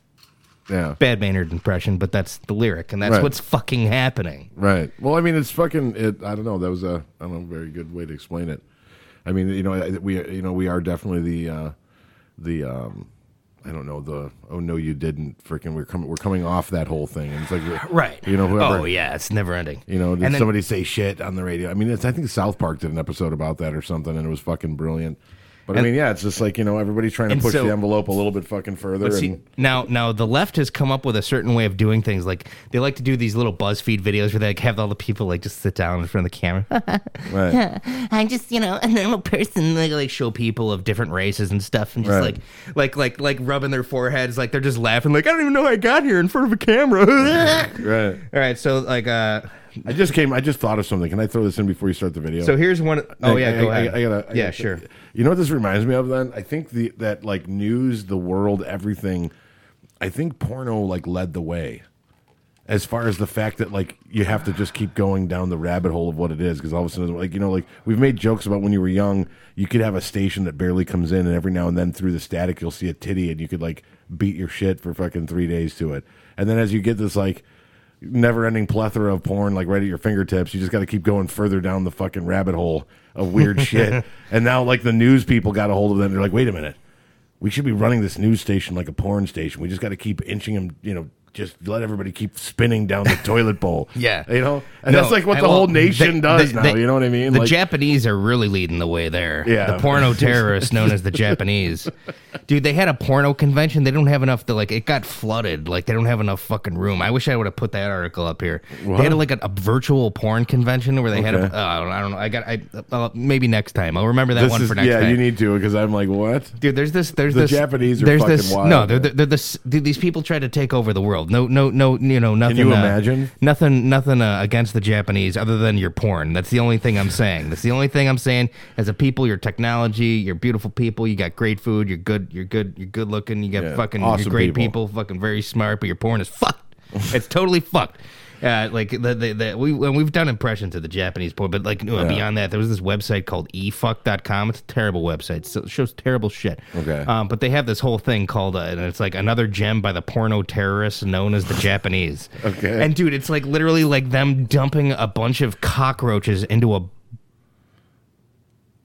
Yeah. Bad Maynard impression, but that's the lyric, and that's Right. what's fucking happening. Right. Well, I mean, it's fucking. It. I don't know. That was a. I don't know. A very good way to explain it. I mean, you know, I- we. You know, we are definitely the. uh The. um I don't know the. Oh no, you didn't. Freaking. We're coming. We're coming off that whole thing, and it's like. Right. You know. Whoever. Oh yeah, it's never ending. You know, did And then- somebody say shit on the radio? I mean, it's, I think South Park did an episode about that or something, and it was fucking brilliant. But I mean, yeah, it's just like you know, everybody's trying to push so- the envelope a little bit fucking further. See, and, now, now the left has come up with a certain way of doing things. Like they like to do these little BuzzFeed videos where they like, have all the people like just sit down in front of the camera. right. I'm just, you know, a normal person. Like, like show people of different races and stuff, and just Right. like, like, like, like rubbing their foreheads, like they're just laughing. Like I don't even know how I got here in front of a camera. Right. all right, so like, uh, I just came. I just thought of something. Can I throw this in before you start the video? so here's one. Oh I- yeah, I- go I- ahead. I, gotta, yeah, gotta- sure. You know what this reminds me of? Then I think the that like news, the world, everything. I think porno like led the way, as far as the fact that like you have to just keep going down the rabbit hole of what it is because all of a sudden like you know like we've made jokes about when you were young you could have a station that barely comes in and every now and then through the static you'll see a titty and you could like beat your shit for fucking three days to it and then as you get this like never ending plethora of porn like right at your fingertips. You just got to keep going further down the fucking rabbit hole of weird shit. And now like the news people got a hold of them. They're like, wait a minute, we should be running this news station like a porn station. We just got to keep inching them, you know. Just let everybody keep spinning down the toilet bowl. Yeah. you know, and No, that's like what the well, whole nation they- does they- now. they- you know what I mean? The Like- Japanese are really leading the way there. Yeah. The porno terrorists known as the Japanese. Dude, they had a porno convention. They don't have enough to like it got flooded. Like they don't have enough fucking room. I wish I would have put that article up here. What? They had a, like a, a virtual porn convention where they had a, uh, I don't- I don't know. I got I uh, maybe next time. I'll remember that This one is- for next yeah, time. Yeah, you need to because I'm like, what? Dude, there's this. There's The this. Japanese are there's fucking this, wild, No, they're, they're, they're this. Dude, these people try to take over the world. No, no, no. You know, nothing. Can you uh, imagine? Nothing. Nothing uh, against the Japanese, other than your porn. That's the only thing I'm saying. That's the only thing I'm saying. As a people, your technology, you're beautiful people. You got great food. You're good. You're good. You're good looking. You got Yeah, fucking. awesome you're great people. people. Fucking very smart. But your porn is fucked. it's totally fucked. Uh, like the, the, the we and we've done impressions of the Japanese porn, but like uh, Yeah. beyond that, there was this website called efukt.com. It's a terrible website. So it shows terrible shit. Okay. Um, but they have this whole thing called, uh, and it's like another gem by the porno terrorists known as the Japanese. Okay. And dude, it's like literally like them dumping a bunch of cockroaches into a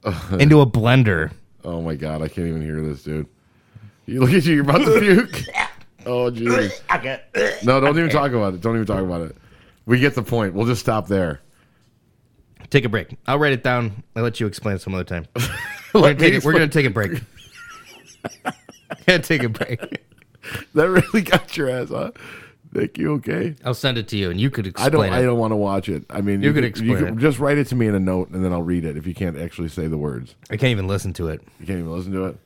into a blender. Oh my god, I can't even hear this, dude. You look at you, you're about to puke. Oh jeez. No, don't even talk about it. Don't even talk about it. We get the point. We'll just stop there. Take a break. I'll write it down. I'll let you explain it some other time. we're, gonna take, it- we're gonna take a break. Gotta take a break. That really got your ass, huh? Nick, you okay? I'll send it to you, and you could explain. I don't. explain I don't want to watch it. I mean, You could could- explain could it. Just write it to me in a note, and then I'll read it. If you can't actually say the words, I can't even listen to it. you can't even listen to it.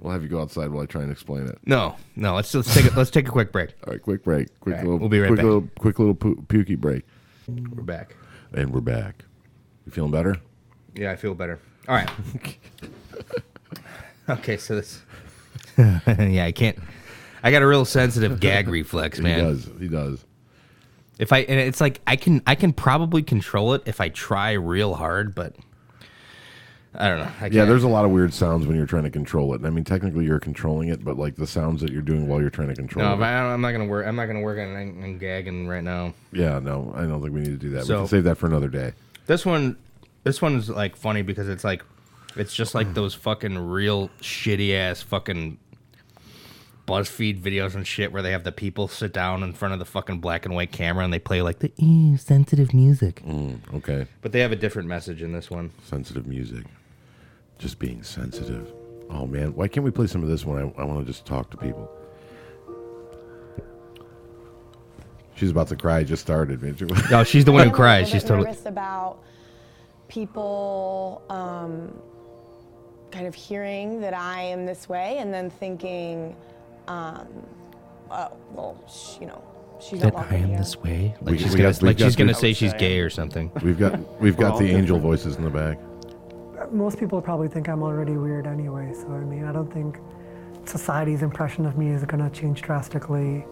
We'll have you go outside while I try and explain it. No, no. Let's let's take a, let's take a quick break. All right, quick break. Quick right, little. we'll be right quick back. Little, quick little pu- pukey break, We're back. and we're back. You feeling better? Yeah, I feel better. All right. okay, so this. yeah, I can't. I got a real sensitive gag reflex, man. He does. He does. If I and it's like I can I can probably control it if I try real hard, but I don't know. I Yeah, there's a lot of weird sounds when you're trying to control it. I mean, technically, you're controlling it, but like the sounds that you're doing while you're trying to control no. it. Don't, I'm not gonna work. I'm not gonna work on, on gagging right now. Yeah, no, I don't think we need to do that. we So- can save that for another day. This one, this one's like funny because it's like, it's just like those fucking real shitty ass fucking BuzzFeed videos and shit where they have the people sit down in front of the fucking black and white camera and they play like the "Ew, sensitive music. Mm, okay, But they have a different message in this one. sensitive music, just being sensitive. Oh man, why can't we play some of this one? I, I want to just talk to people. She's about to cry. Just started. man. No, she's the one who cries. She's bit totally. nervous about people um, kind of hearing that I am this way and then thinking, um, oh, well, sh- you know, she's That not I am here. this way. Like We- she's we gonna got- like she's gonna say she's gay or something. We've got we've got the angel voices in the back. Most people probably think I'm already weird anyway, so I mean, I don't think society's impression of me is going to change drastically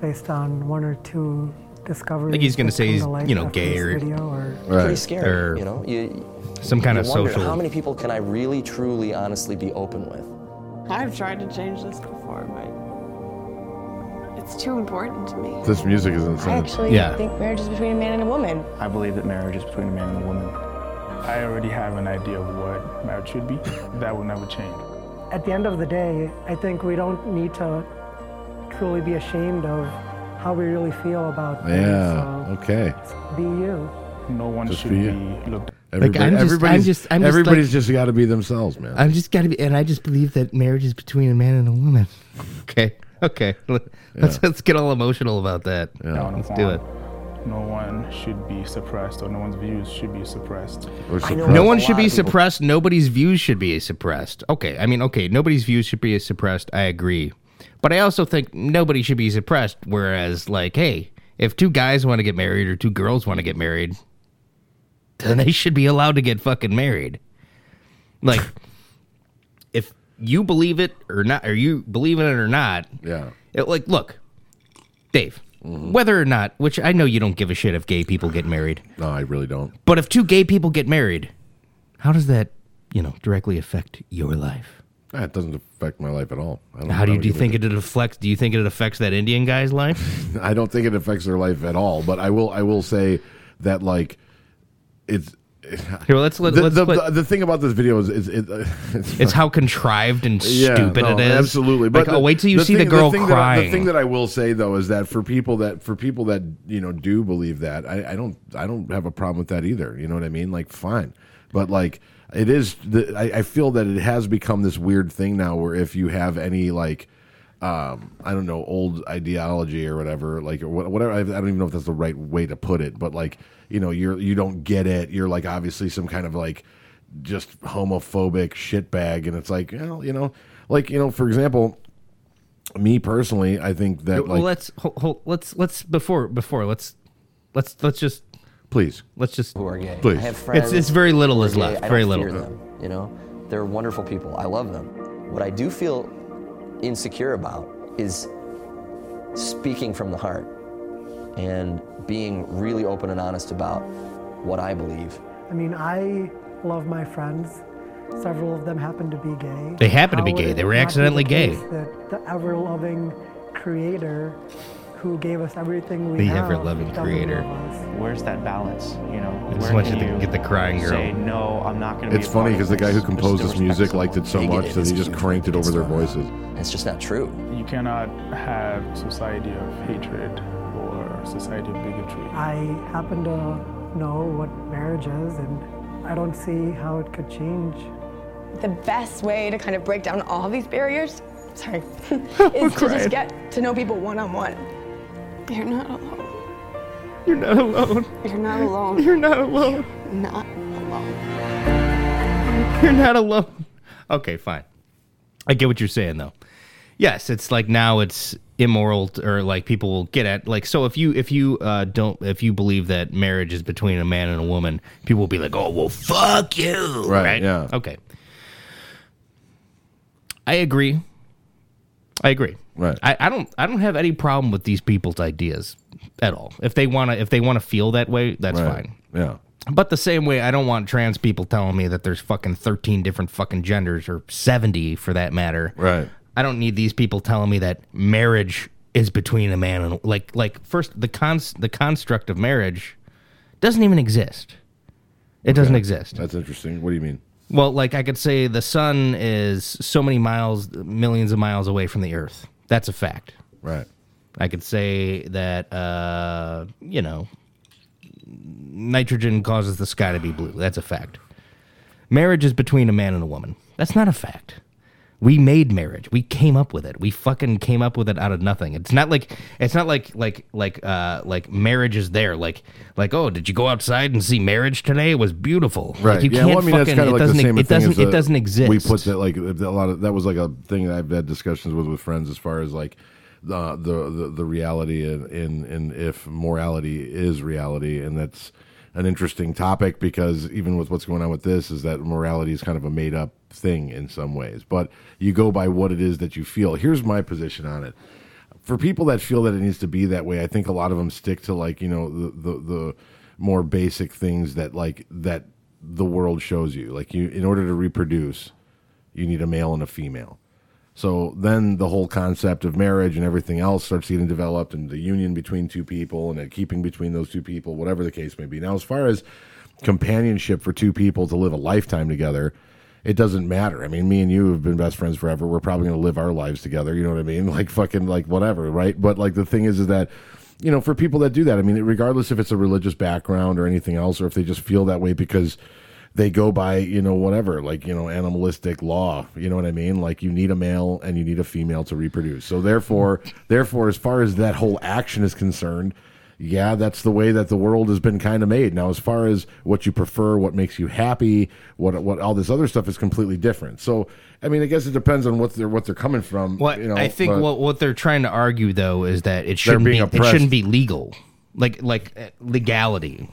based on one or two discoveries. Like he's gonna say he's, to you know, gay this or- video or pretty scary. Or you know, you, some kind you of wonder, social- How many people can I really, truly, honestly be open with? I've tried to change this before, but it's too important to me. This music is I insane. actually I think marriage is between a man and a woman. I believe that marriage is between a man and a woman. I already have an idea of what marriage should be. That will never change. at the end of the day, I think we don't need to truly be ashamed of how we really feel about things. Yeah. Okay. Be you. No one Just should for you. be looked. Everybody, I'm just- I'm everybody's just- I'm just everybody's like- just got to be themselves, man. I'm just gotta be, and I just believe that marriage is between a man and a woman. Okay, okay. Let's Yeah. let's get all emotional about that. No, Let's do it. No one should be suppressed, or no one's views should be suppressed. No one should be suppressed. Nobody's views should be suppressed. Okay, I mean, okay, nobody's views should be suppressed. I agree, but I also think nobody should be suppressed. Whereas, like, hey, if two guys want to get married or two girls want to get married, then they should be allowed to get fucking married. Like, if you believe it or not, or you believe in it or not, yeah. it, like, look, Dave, whether or not, which I know you don't give a shit if gay people get married. No, I really don't. But if two gay people get married, how does that, you know, directly affect your life? Ah, It doesn't affect my life at all. I don't, How do you, do you think it affects? Do you think it affects that Indian guy's life? I don't think it affects their life at all. But I will I will say that like it's Here, let's let, the, let's the, put- the, the thing about this video is, is it, it's, It's how contrived and Yeah, stupid no, it is. Absolutely, Like, oh, wait till you see the thing- girl thing that I- the thing that I will say though is that for people that for people that you know do believe that, I, I don't I don't have a problem with that either. You know what I mean? Like fine, but like it is. The, I, I feel that it has become this weird thing now where if you have any like. Um, I don't know, old ideology or whatever, like or whatever. I I don't even know if that's the right way to put it, but like, you know, you're you don't get it. You're like obviously some kind of like just homophobic shitbag, and it's like, well, you know, like you know, for example, me personally, I think that well, like, let's hold, hold, let's let's before before let's let's let's just please let's just who are gay. Please. I have friends. It's it's very little is gay. left. I Very don't little. fear them, you know, they're wonderful people. I love them. What I do feel insecure about is speaking from the heart and being really open and honest about what I believe. I mean, I love my friends. Several of them happen to be gay. They happen to be gay. They were accidentally the gay. That the ever-loving Creator, who gave us everything we The have, ever-loving Creator. Where's that balance? You know, I just want you to get the crying girl. Say no, I'm not going to. it's funny because the guy who composed this music liked it so much that he just cranked it over their voices. It's just not true. You cannot have society of hatred or society of bigotry. I happen to know what marriage is, and I don't see how it could change. The best way to kind of break down all these barriers, sorry, is to just get to know people one on one. You're not alone. You're not alone. You're not alone. You're not alone. Not alone. You're not alone. Okay, fine. I get what you're saying though. Yes, it's like now it's immoral t- or like people will get at like so if you if you uh don't if you believe that marriage is between a man and a woman, people will be like, "Oh, well fuck you." Right, yeah. Okay. I agree. I agree. Right. I, I don't I don't have any problem with these people's ideas at all. If they wanna if they wanna feel that way, that's Right. fine. Yeah. But the same way, I don't want trans people telling me that there's fucking 13 different fucking genders or 70 for that matter. Right. I don't need these people telling me that marriage is between a man and like like first the cons the construct of marriage doesn't even exist. It doesn't exist. That's interesting. What do you mean? Well, like I could say the sun is so many miles millions of miles away from the earth. That's a fact. Right. I could say that uh, you know, nitrogen causes the sky to be blue. That's a fact. Marriage is between a man and a woman. That's not a fact. We made marriage. We came up with it. We fucking came up with it out of nothing. It's not like it's not like like like uh like marriage is there. Like like oh, did you go outside and see marriage today? It was beautiful. Right. Like, you yeah. can't Well, I mean, fucking. it like doesn't. same it doesn't. it doesn't exist. We put that like a lot of that was like a thing that I've had discussions with with friends as far as like the the the, the reality in, in in if morality is reality, and that's an interesting topic because even with what's going on with this, is that morality is kind of a made up thing in some ways, but you go by what it is that you feel. Here's my position on it. For people that feel that it needs to be that way, I think a lot of them stick to like you know the the, the more basic things that like that the world shows you. Like you, in order to reproduce, you need a male and a female. So then the whole concept of marriage and everything else starts getting developed, and the union between two people and a keeping between those two people, whatever the case may be. Now, as far as companionship for two people to live a lifetime together, it doesn't matter. I mean, me and you have been best friends forever. We're probably going to live our lives together. You know what I mean? Like fucking like whatever, right? But like the thing is, is that you know, for people that do that, I mean, regardless if it's a religious background or anything else, or if they just feel that way because they go by, you know, whatever, like, you know, animalistic law. You know what I mean? Like you need a male and you need a female to reproduce. So therefore, therefore, as far as that whole action is concerned, yeah, that's the way that the world has been kind of made. Now, as far as what you prefer, what makes you happy, what what all this other stuff is completely different. So, I mean, I guess it depends on what they're what they're coming from. What you know, I think what what they're trying to argue though is that it shouldn't be it shouldn't be legal, like like uh, legality.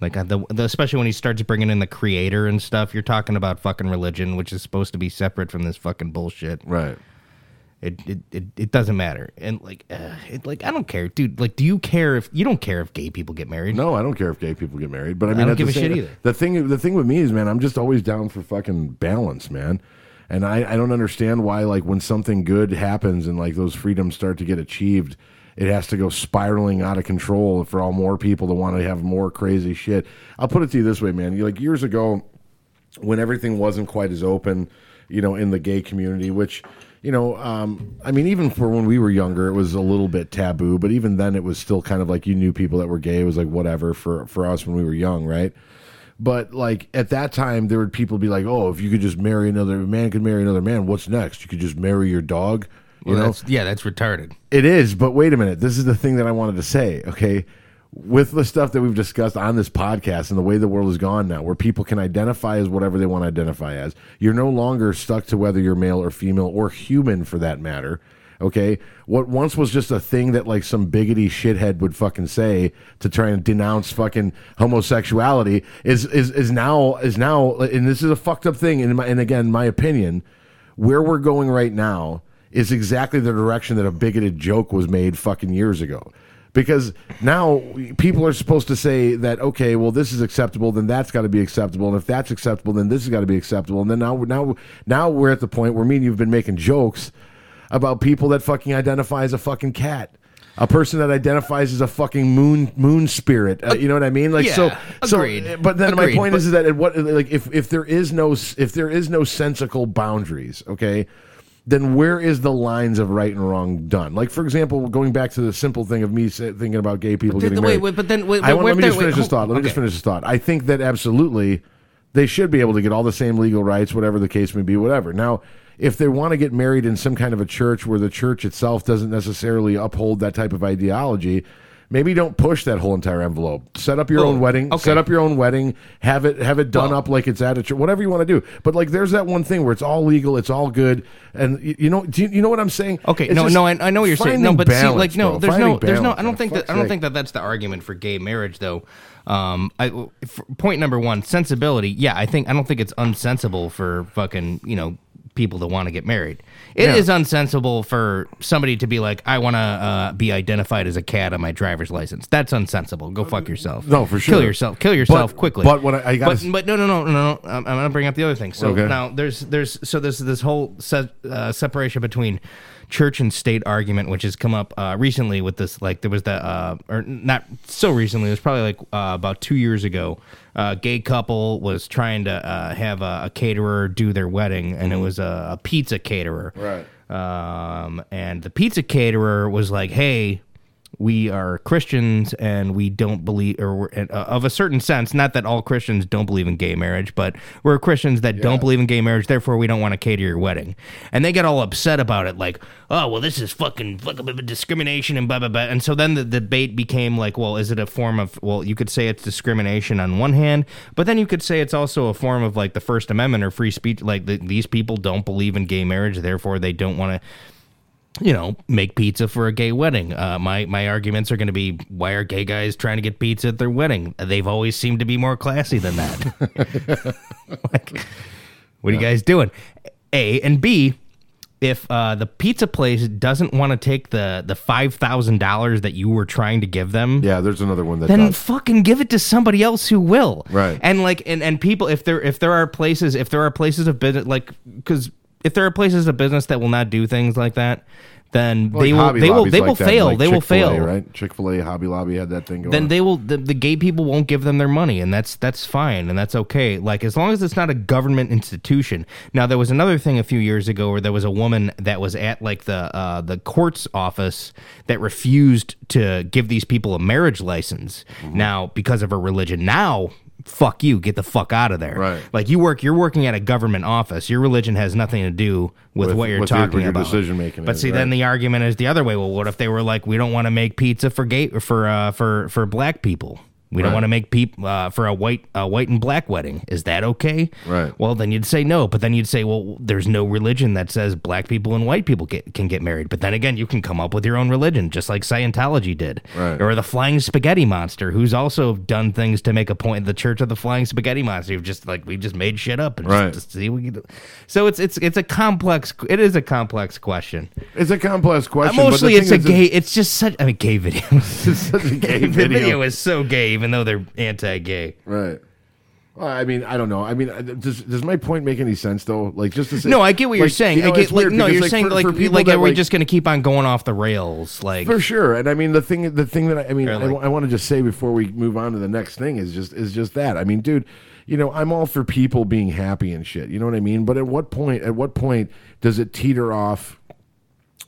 Like uh, the, the especially when he starts bringing in the creator and stuff, you're talking about fucking religion, which is supposed to be separate from this fucking bullshit. Right. It it, it, it doesn't matter, and like uh, it like I don't care, dude. Like, do you care if you don't care if gay people get married? No, I don't care if gay people get married, but I mean, I don't give a same- shit either. The thing, the thing with me is, man, I'm just always down for fucking balance, man. And I, I don't understand why, like, when something good happens and like those freedoms start to get achieved, it has to go spiraling out of control for all more people to want to have more crazy shit. I'll put it to you this way, man. Like years ago, when everything wasn't quite as open, you know, in the gay community, which, you know, um, I mean, even for when we were younger, it was a little bit taboo, but even then, it was still kind of like you knew people that were gay. It was like whatever for for us when we were young, right? But like at that time, there would people be like, "Oh, if you could just marry another man, could marry another man. What's next? You could just marry your dog." You Well, know, that's, yeah, that's retarded. it is, but wait a minute. This is the thing that I wanted to say, okay? With the stuff that we've discussed on this podcast and the way the world has gone now, where people can identify as whatever they want to identify as, you're no longer stuck to whether you're male or female or human for that matter. Okay? What once was just a thing that like some biggity shithead would fucking say to try and denounce fucking homosexuality is is is now is now and this is a fucked up thing in my, and again my opinion where we're going right now is exactly the direction that a bigoted joke was made fucking years ago. Because now people are supposed to say that okay, well this is acceptable, then that's got to be acceptable, and if that's acceptable, then this has got to be acceptable, and then now now now we're at the point where me and you've been making jokes about people that fucking identify as a fucking cat. A person that identifies as a fucking moon moon spirit, uh, you know what I mean? Like so, Yeah, so. agreed. But then my point is, but- is that it, what like if if there is no if there is no sensical boundaries, okay, then where is the lines of right and wrong done? Like for example, going back to the simple thing of me thinking about gay people But getting wait, married. wait, but then- wait, I want, wait, let me there- just wait, finish this thought. Let me just finish this thought. I think that absolutely they should be able to get all the same legal rights, whatever the case may be, whatever. Now, if they want to get married in some kind of a church where the church itself doesn't necessarily uphold that type of ideology, maybe don't push that whole entire envelope. Set up your Oh, own wedding. okay. Set up your own wedding. Have it have it done up like it's at a church. Whatever you want to do. But like, there's that one thing where it's all legal, it's all good, and y- you know, do you, you know what I'm saying? Okay, It's no, no, I, I know what you're saying. No, but see, like, no, there's no, there's no. I don't think that. I don't sake. think that that's the argument for gay marriage, though. Um, I, point number one, sensibility. Yeah, I think I don't think it's unsensible for fucking you know people to want to get married. It is Yeah. unsensible for somebody to be like, I want to uh, be identified as a cat on my driver's license. That's unsensible. Go fuck yourself. No, for sure. Kill yourself. Kill yourself But- quickly. but what I- I gotta but, s- but no, no, no, no, no. I'm, I'm gonna bring up the other thing. So Okay. now there's there's so there's this whole se- uh, separation between church and state argument, which has come up uh, recently with this. Like there was the uh, or not so recently. It was probably like uh, about two years ago. A gay couple was trying to uh, have a, a caterer do their wedding, and it was a, a pizza caterer. Right. Um, and the pizza caterer was like, "Hey." We are Christians and we don't believe, or uh, of a certain sense, not that all Christians don't believe in gay marriage, but we're Christians that don't believe in gay marriage, therefore we don't want to cater your wedding. And they get all upset about it, like, oh, well, this is fucking, fucking discrimination and blah, blah, blah. And so then the debate became like, well, is it a form of, well, you could say it's discrimination on one hand, but then you could say it's also a form of like the First Amendment or free speech. Like the, these people don't believe in gay marriage, therefore they don't want to you know, make pizza for a gay wedding. Uh, my my arguments are going to be why are gay guys trying to get pizza at their wedding? They've always seemed to be more classy than that. like, what are you guys doing? A and B. If uh, the pizza place doesn't want to take the the five thousand dollars that you were trying to give them, Yeah, there's another one that then does. fucking give it to somebody else who will. Right. And like and and people if there if there are places if there are places of business like because if there are places of business that will not do things like that, then Like they will they will they like will that, fail. like they will fail. Right? Chick Fil A, Hobby Lobby had that thing going. Then they will the, the gay people won't give them their money and that's that's fine and that's okay. Like as long as it's not a government institution. Now there was another thing a few years ago where there was a woman that was at like the uh, the court's office that refused to give these people a marriage license. Mm-hmm. Now because of her religion. Now fuck you, get the fuck out of there. Right. Like you work you're working at a government office. Your religion has nothing to do with, With- what you're with your- talking with your about. decision-making But is, see then right. the argument is the other way. Well, what if they were like we don't want to make pizza for gate for uh for for black people? We don't Right. want to make peop uh, for a white a white and black wedding. Is that okay? Right. Well, then you'd say no, but then you'd say, well, there's no religion that says black people and white people get, can get married. But then again, you can come up with your own religion, just like Scientology did, Right. or the Flying Spaghetti Monster, who's also done things to make a point. The Church of the Flying Spaghetti Monster, you've just like we just made shit up and Right. just see what we can do. So it's it's it's a complex. It is a complex question. It's a complex question. Uh, the mostly, it's a gay. It's just such. I mean, gay video. It's such a gay the video. video is so gay, even though they're anti-gay. Right. Well, I mean, I don't know. I mean, does does my point make any sense though? Like, just to say, No, I get what you're saying. you know, I get like no, you're saying for- like for people like that, are we just going to keep on going off the rails? Like for sure. And I mean, the thing, the thing that I, I mean, I, like- want to just say before we move on to the next thing is just is just that. I mean, dude, you know, I'm all for people being happy and shit. You know what I mean? But at what point? At what point does it teeter off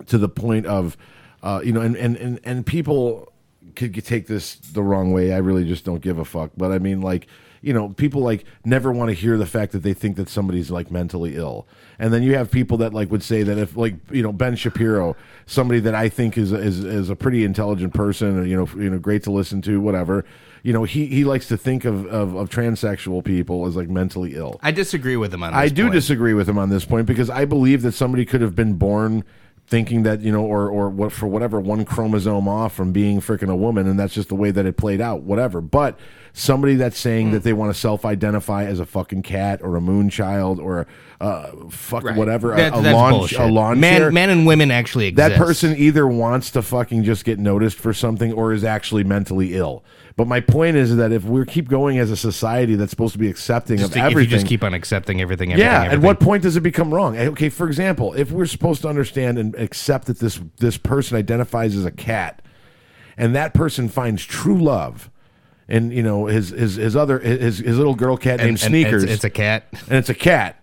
to the point of, uh, you know, and and and and people could take this the wrong way. I really just don't give a fuck. But I mean, like, you know, people like never want to hear the fact that they think that somebody's like mentally ill. And then you have people that like would say that if like you know Ben Shapiro, somebody that I think is is is a pretty intelligent person, or, you know, you know, great to listen to, whatever. You know, he he likes to think of of, of transsexual people as like mentally ill. I disagree with him on. This I do point. disagree with him on this point because I believe that somebody could have been born thinking that you know, or or what for whatever one chromosome off from being freaking a woman, and that's just the way that it played out. Whatever, but somebody that's saying Hmm. that they want to self-identify as a fucking cat or a moon child or uh, fuck Right. whatever, a- That- a, that's lawn bullshit. a lawn Man- chair. men and women actually exist. That person either wants to fucking just get noticed for something or is actually mentally ill. But my point is that if we keep going as a society that's supposed to be accepting Just of if you everything, just keep on accepting everything. everything yeah. everything. At what point does it become wrong? Eh, Okay, for example, if we're supposed to understand and accept that this this person identifies as a cat, and that person finds true love, and you know his his his other his his little girl cat And- named Sneakers, it's- it's a cat. and it's a cat.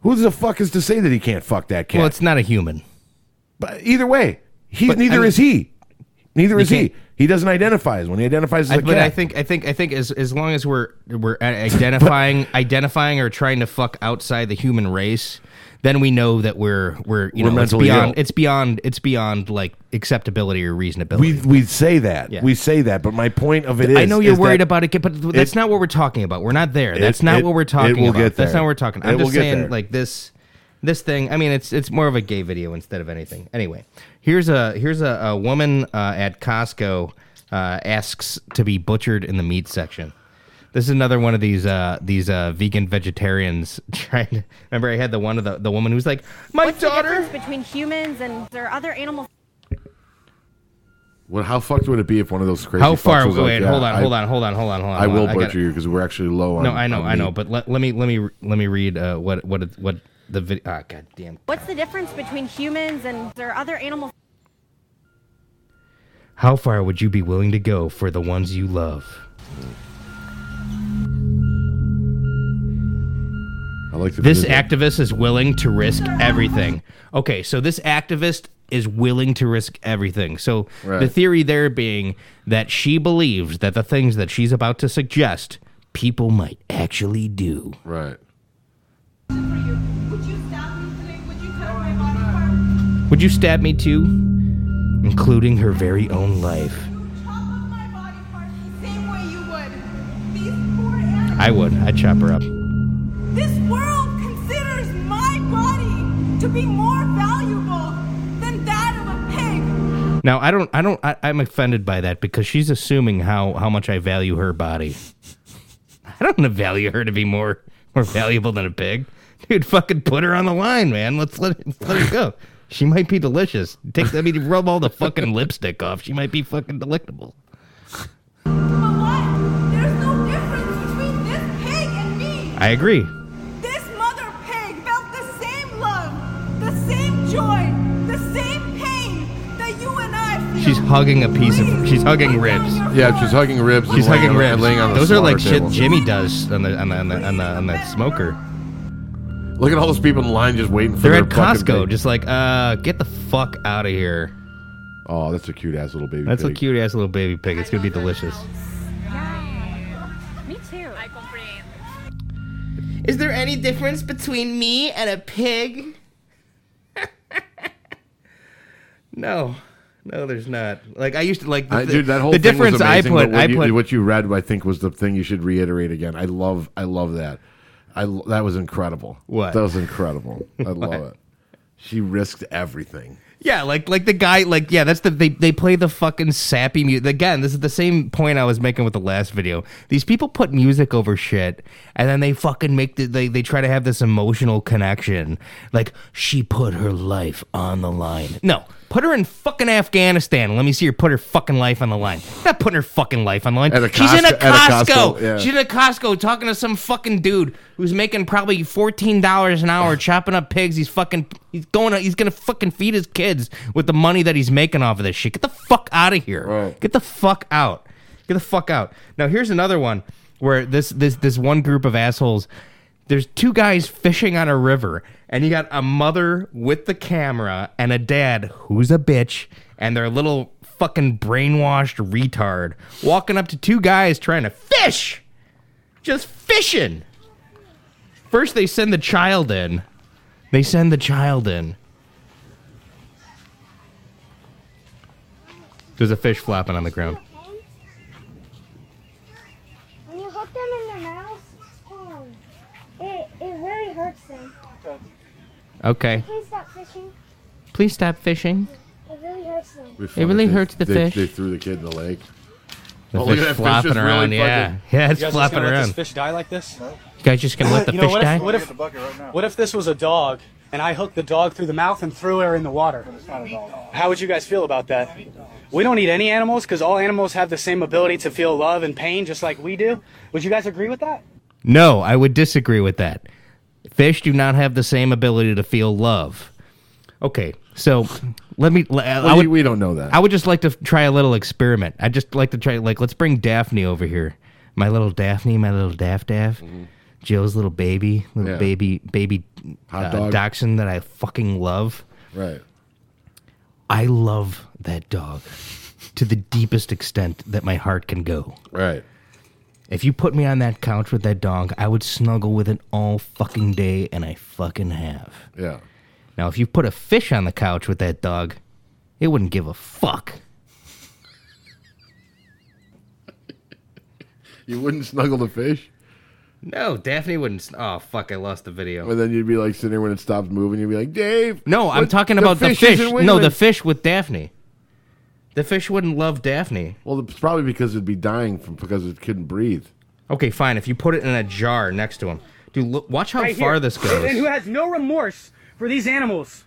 Who the fuck is to say that he can't fuck that cat? Well, it's not a human. But either way, he But, neither I mean- is he. Neither is he. He doesn't identify as one. He identifies as I, a but cat. I think I think I think as as long as we're we're identifying identifying or trying to fuck outside the human race, then we know that we're we're you We're know it's mentally beyond ill. it's beyond it's beyond like acceptability or reasonability. we we say that. Yeah. We say that. But my point of it is, I know you're is worried that about it, but that's it- not what we're talking about. We're not there. It- That's not it- what we're it talking will about. get That's there. not what we're talking. It I'm will just get saying there. like this this thing. I mean, it's it's more of a gay video instead of anything. Anyway, here's a here's a, a woman uh, at Costco uh, asks to be butchered in the meat section. This is another one of these uh, these uh, vegan vegetarians trying to. Remember, I had the one of the the woman who's like, my What's daughter. the difference between humans and there are other animals? Well, how fucked would it be if one of those crazy? How far? fucks was like, Wait, yeah, hold on, I- hold on, hold on, hold on, hold on. I hold will on. butcher gotta- you because we're actually low on. No, I know, on I know, but let, let me let me let me read uh, what what what the video. Ah, god damn. What's the difference between humans and there are other animals? How far would you be willing to go for the ones you love? I like This video. activist is willing to risk everything. Okay, so this activist is willing to risk everything. So Right. the theory there being that she believes that the things that she's about to suggest people might actually do. Right. Would you stab me too? Including her very own life. I would. I'd chop her up. This world considers my body to be more valuable than that of a pig. Now I don't I don't I, I'm offended by that because she's assuming how how much I value her body. I don't value her to be more more valuable than a pig. Dude, fucking put her on the line, man. Let's let it, let her go. She might be delicious. Take I mean rub all the fucking lipstick off. She might be fucking delectable. There's no difference between this pig and me. I agree. This mother pig felt the same love, the same joy, the same pain that you and I feel. She's hugging a piece of she's hugging ribs. Yeah, she's hugging ribs. and She's laying hugging on- ribs. laying on the Those are like slaughter shit table. Jimmy does on the on the on the on, the, on that smoker. Look at all those people in line just waiting for They're their at Costco, pig. just like, uh, get the fuck out of here. Oh, that's a cute ass little baby. That's pig. a cute ass little baby pig. It's gonna be delicious. Me too. I comprehend. Is there any difference between me and a pig? no, no, there's not. Like I used to like. The, I, dude, that whole the thing difference was amazing, I put. what I you, put. what you read. I think was the thing you should reiterate again. I love, I love that. I that was incredible. What? That was incredible. I love it. She risked everything. Yeah, like like the guy, like yeah, that's the they they play the fucking sappy music again. This is the same point I was making with the last video. These people put music over shit, and then they fucking make the, they they try to have this emotional connection. Like she put her life on the line. No, put her in fucking Afghanistan. Let me see her put her fucking life on the line. Not putting her fucking life on the line. She's in a Costco- at a Costco. Costco, yeah. She's in a Costco talking to some fucking dude who's making probably fourteen dollars an hour chopping up pigs. He's fucking he's going to, he's gonna fucking feed his kids with the money that he's making off of this shit. Get the fuck out of here. Get the fuck out. Get the fuck out. Now here's another one where this this this one group of assholes. There's two guys fishing on a river, and you got a mother with the camera and a dad who's a bitch, and their little fucking brainwashed retard walking up to two guys trying to fish, just fishing. First, they send the child in. They send the child in. There's a fish flapping on the ground. When you hook them in their mouths, um, it, it really hurts them. Okay. Please stop fishing. Please stop fishing. It really hurts them. It'd be fun It really hurts the they, fish. They threw the kid in the lake. The Oh, look fish at that flopping just around, really yeah. fucking- Yeah, it's You guys flopping gonna let around. This fish die like this? You guys just gonna let the You know, fish what die? If, what, if, what if this was a dog and I hooked the dog through the mouth and threw her in the water? How would you guys feel about that? We don't need any animals because all animals have the same ability to feel love and pain just like we do. Would you guys agree with that? No, I would disagree with that. Fish do not have the same ability to feel love. Okay, so let me. I Well, would, we don't know that. I would just like to try a little experiment. I'd just like to try, like, let's bring Daphne over here. My little Daphne, my little Daff Daff. Jill's little baby, little Yeah. baby, baby Hot uh, dog. dachshund that I fucking love. Right. I love that dog to the deepest extent that my heart can go. Right. If you put me on that couch with that dog, I would snuggle with it all fucking day, and I fucking have. Yeah. Now, if you put a fish on the couch with that dog, it wouldn't give a fuck. You wouldn't snuggle the fish? No, Daphne wouldn't. Oh fuck! I lost the video. And then you'd be like sitting there when it stops moving, you'd be like, Dave. No, I'm what- talking about the fish. isn't No, the wiggling." fish with Daphne. The fish wouldn't love Daphne. Well, it's probably because it'd be dying from because it couldn't breathe. Okay, fine. If you put it in a jar next to him, dude, look, watch how Right far here. this goes. And who has no remorse for these animals.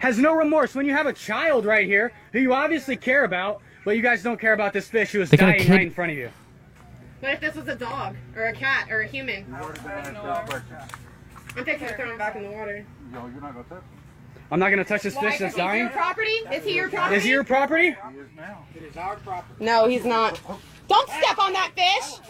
Has no remorse when you have a child right here who you obviously care about, but you guys don't care about this fish who is They got a dying kid- right in front of you. What if this was a dog or a cat or a human? I'm fixing to throw him back in the water. I'm not gonna touch this Why? fish that's 'Cause he's your dying. property? Is he your property? Is he your property? No, he's not. Don't step on that fish.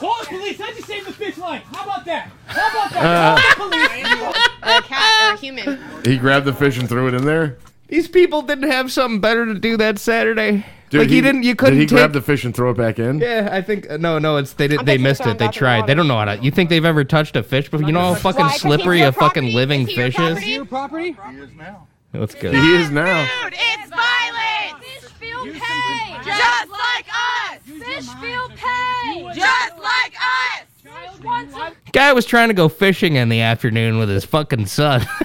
Call the police. I just saved the fish life. How about that? How about Uh. that? Call the police. a cat or a human. He grabbed the fish and threw it in there. These people didn't have something better to do that Saturday. Dude, like he, didn't. You couldn't Did he take. grab the fish and throw it back in? yeah, I think uh, no, no. It's they did. I'm They missed it. They back in the tried. They don't know how to. You think they've ever touched a fish? before? you know how fucking Why? 'Cause slippery he's your a fucking property? living Is he your fish property? is. Your property? Let's go. He is now. It's violence. Fish feel pain. Just like us. Fish feel pain. Just like us. Guy was trying to go fishing in the afternoon with his fucking son.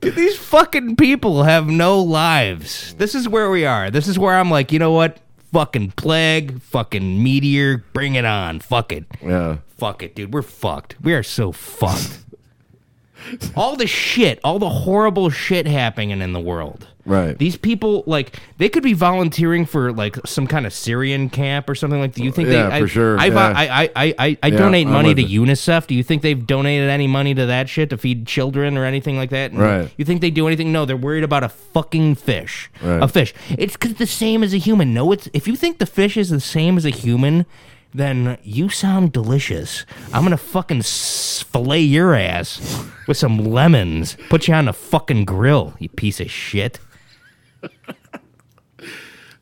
Dude, these fucking people have no lives. This is where we are. This is where I'm like, you know what? Fucking plague, fucking meteor, bring it on. Fuck it. Yeah. Fuck it, dude. We're fucked. We are so fucked. all the shit, all the horrible shit happening in the world. Right. These people, like, they could be volunteering for like some kind of Syrian camp or something like. Do you think Yeah, they? I, for sure, I, yeah. I, I, I, I, Yeah, donate money to you. UNICEF. Do you think they've donated any money to that shit to feed children or anything like that? Right. You think they do anything? No, they're worried about a fucking fish. Right. A fish. It's 'cause the same as a human. No, it's if you think the fish is the same as a human, then you sound delicious. I'm gonna fucking fillet your ass with some lemons. Put you on the fucking grill, you piece of shit.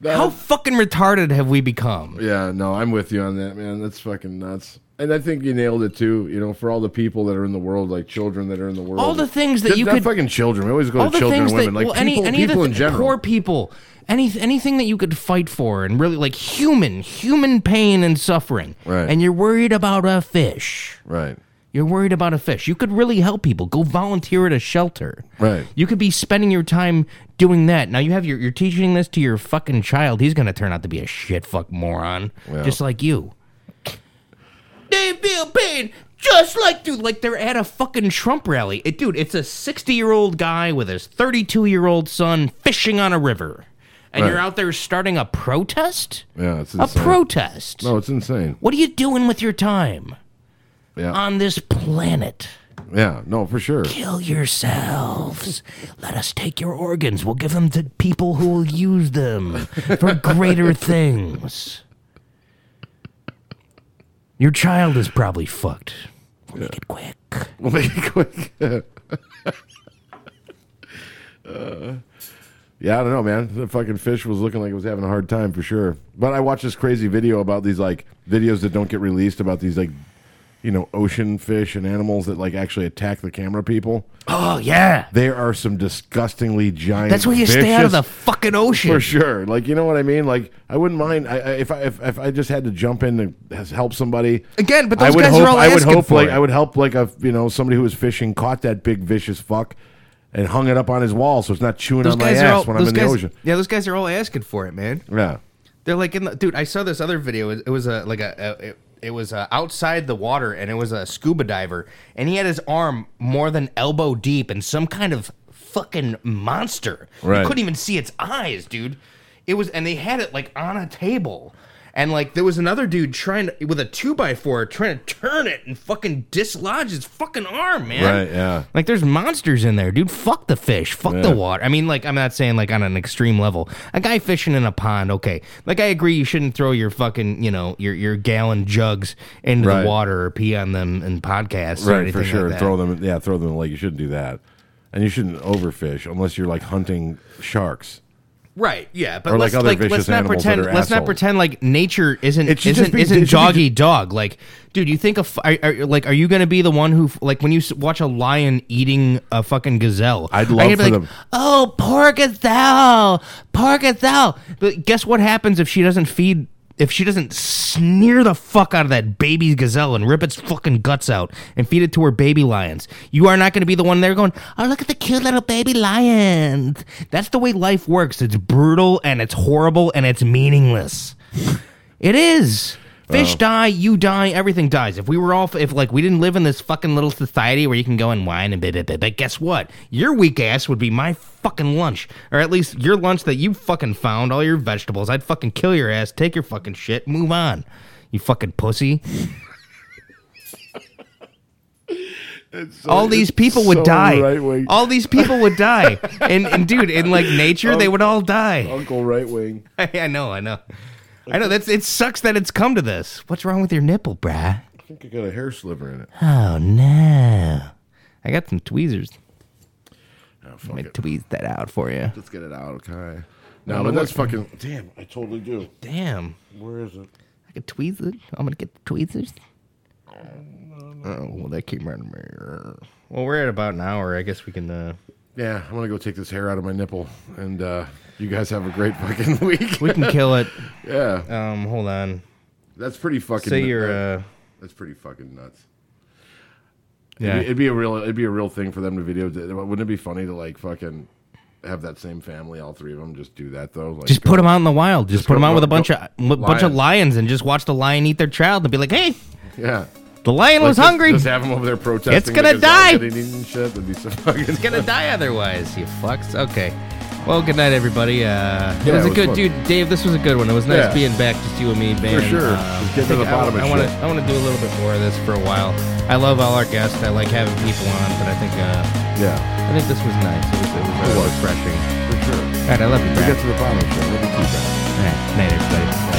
How fucking retarded have we become? Yeah, no, I'm with you on that, man. That's fucking nuts. And I think you nailed it too. You know, for all the people that are in the world, like children that are in the world, All the things that you could- fucking children. We always go to children and women, that, like well, people, any of people in general. poor people, any anything that you could fight for, and really like human, human pain and suffering. Right. And you're worried about a fish. Right. You're worried about a fish. You could really help people. Go volunteer at a shelter. Right. You could be spending your time doing that. Now you have your you're teaching this to your fucking child. He's gonna turn out to be a shit fuck moron, Yeah. just like you. They feel pain just like dude, like they're at a fucking Trump rally. It, dude, it's a 60 year old guy with his 32 year old son fishing on a river, and you're out there starting a protest. Yeah, it's insane. a protest. No, it's insane. What are you doing with your time Yeah. on this planet? Yeah, no, for sure. Kill yourselves. Let us take your organs. We'll give them to people who will use them for greater things. Your child is probably fucked. We'll make it quick. We'll make it quick. uh, yeah, I don't know, man. The fucking fish was looking like it was having a hard time for sure. But I watched this crazy video about these like videos that don't get released about these like you know ocean fish and animals that like actually attack the camera people. Oh yeah. There are some disgustingly giant. That's why you stay out of the fucking ocean. For sure. Like you know what I mean. Like I wouldn't mind I, I, if I if, if I just had to jump in to help somebody Again, but I those would guys hope, are all I would asking hope for like it. I would help like a you know somebody who was fishing caught that big vicious fuck and hung it up on his wall so it's not chewing Those on my ass all, when I'm in the ocean. Yeah, those guys are all asking for it, man. Yeah. They're like in the dude. I saw this other video. It, it was a like a, a it, it was uh, outside the water, and it was a scuba diver, and he had his arm more than elbow deep in some kind of fucking monster. Right. You couldn't even see its eyes, dude. It was, and they had it like on a table. And like there was another dude trying to, with a two by four trying to turn it and fucking dislodge his fucking arm, man. Right, yeah. Like there's monsters in there, dude. Fuck the fish. Fuck Yeah. the water. I mean, like I'm not saying like on an extreme level. A guy fishing in a pond, okay. Like I agree, you shouldn't throw your fucking, you know, your your gallon jugs into Right. the water or pee on them in podcasts Right, for sure. like throw them yeah, throw them in the lake. You shouldn't do that. And you shouldn't overfish unless you're like hunting sharks. Right, yeah, but Or, like, let's other like, vicious let's not animals that pretend are let's not pretend like nature isn't It should isn't just be- isn't it should be doggy dog. Like, dude, you think of are, are, like are you going to be the one who like when you s- watch a lion eating a fucking gazelle? I'd are love gonna for like, them- Oh, poor gazelle, poor gazelle. But guess what happens if she doesn't feed? If she doesn't sneer the fuck out of that baby gazelle and rip its fucking guts out and feed it to her baby lions, you are not going to be the one there going, "Oh, look at the cute little baby lions." That's the way life works. It's brutal and it's horrible and it's meaningless. It is. Fish Well. die, you die, everything dies. If we were all, if like we didn't live in this fucking little society where you can go and whine and blah, blah, blah, but guess what? Your weak ass would be my fucking lunch, or at least your lunch that you fucking found, all your vegetables. I'd fucking kill your ass, take your fucking shit, move on. You fucking pussy. all these people would so die. right-wing. All these people would die. and and dude, in like nature, they would all die. Uncle right wing. I know, I know. I know that's it sucks that it's come to this. What's wrong with your nipple, brah? I think I got a hair sliver in it. Oh no. I got some tweezers. Oh, Let me tweeze that out for you. Let's get it out, okay? I No, but know that's what- fucking damn. I totally do. Damn. Where is it? I could tweeze it. I'm gonna get the tweezers. Oh, well, that came right in my. Well, we're at about an hour. I guess we can. uh Yeah, I'm gonna go take this hair out of my nipple, and uh, you guys have a great fucking week. We can kill it. yeah. Um, hold on. That's pretty fucking. Say you're. uh, Uh, That's pretty fucking nuts. Yeah. it'd, be, it'd be a real it'd be a real thing for them to video. Wouldn't it be funny to like fucking have that same family, all three of them, just do that though? Like, Just go- put them out in the wild. Just, just put them go- out with a bunch go- of a bunch of lions. lions and just watch the lion eat their child and be like, "Hey, Yeah. the lion Like, was just- hungry. Just have them over there protesting. It's gonna die. shit. That'd be so fucking. It's gonna die otherwise, you fucks." Okay. Well, good night, everybody. Uh, it Yeah, was it a was good fun. dude, Dave. This was a good one. It was nice Yeah. being back, just you and me, man. sure. Um, Just getting to the I- bottom of I, want to. shit. I want to do a little bit more of this for a while. I love all our guests. I like having people on, but I think, uh, yeah, I think this was nice. It was, it was, uh, It was. refreshing. For sure. All right, I love you. We Brad. get to the bottom of shit. Love you too, Brad. All right, night, everybody.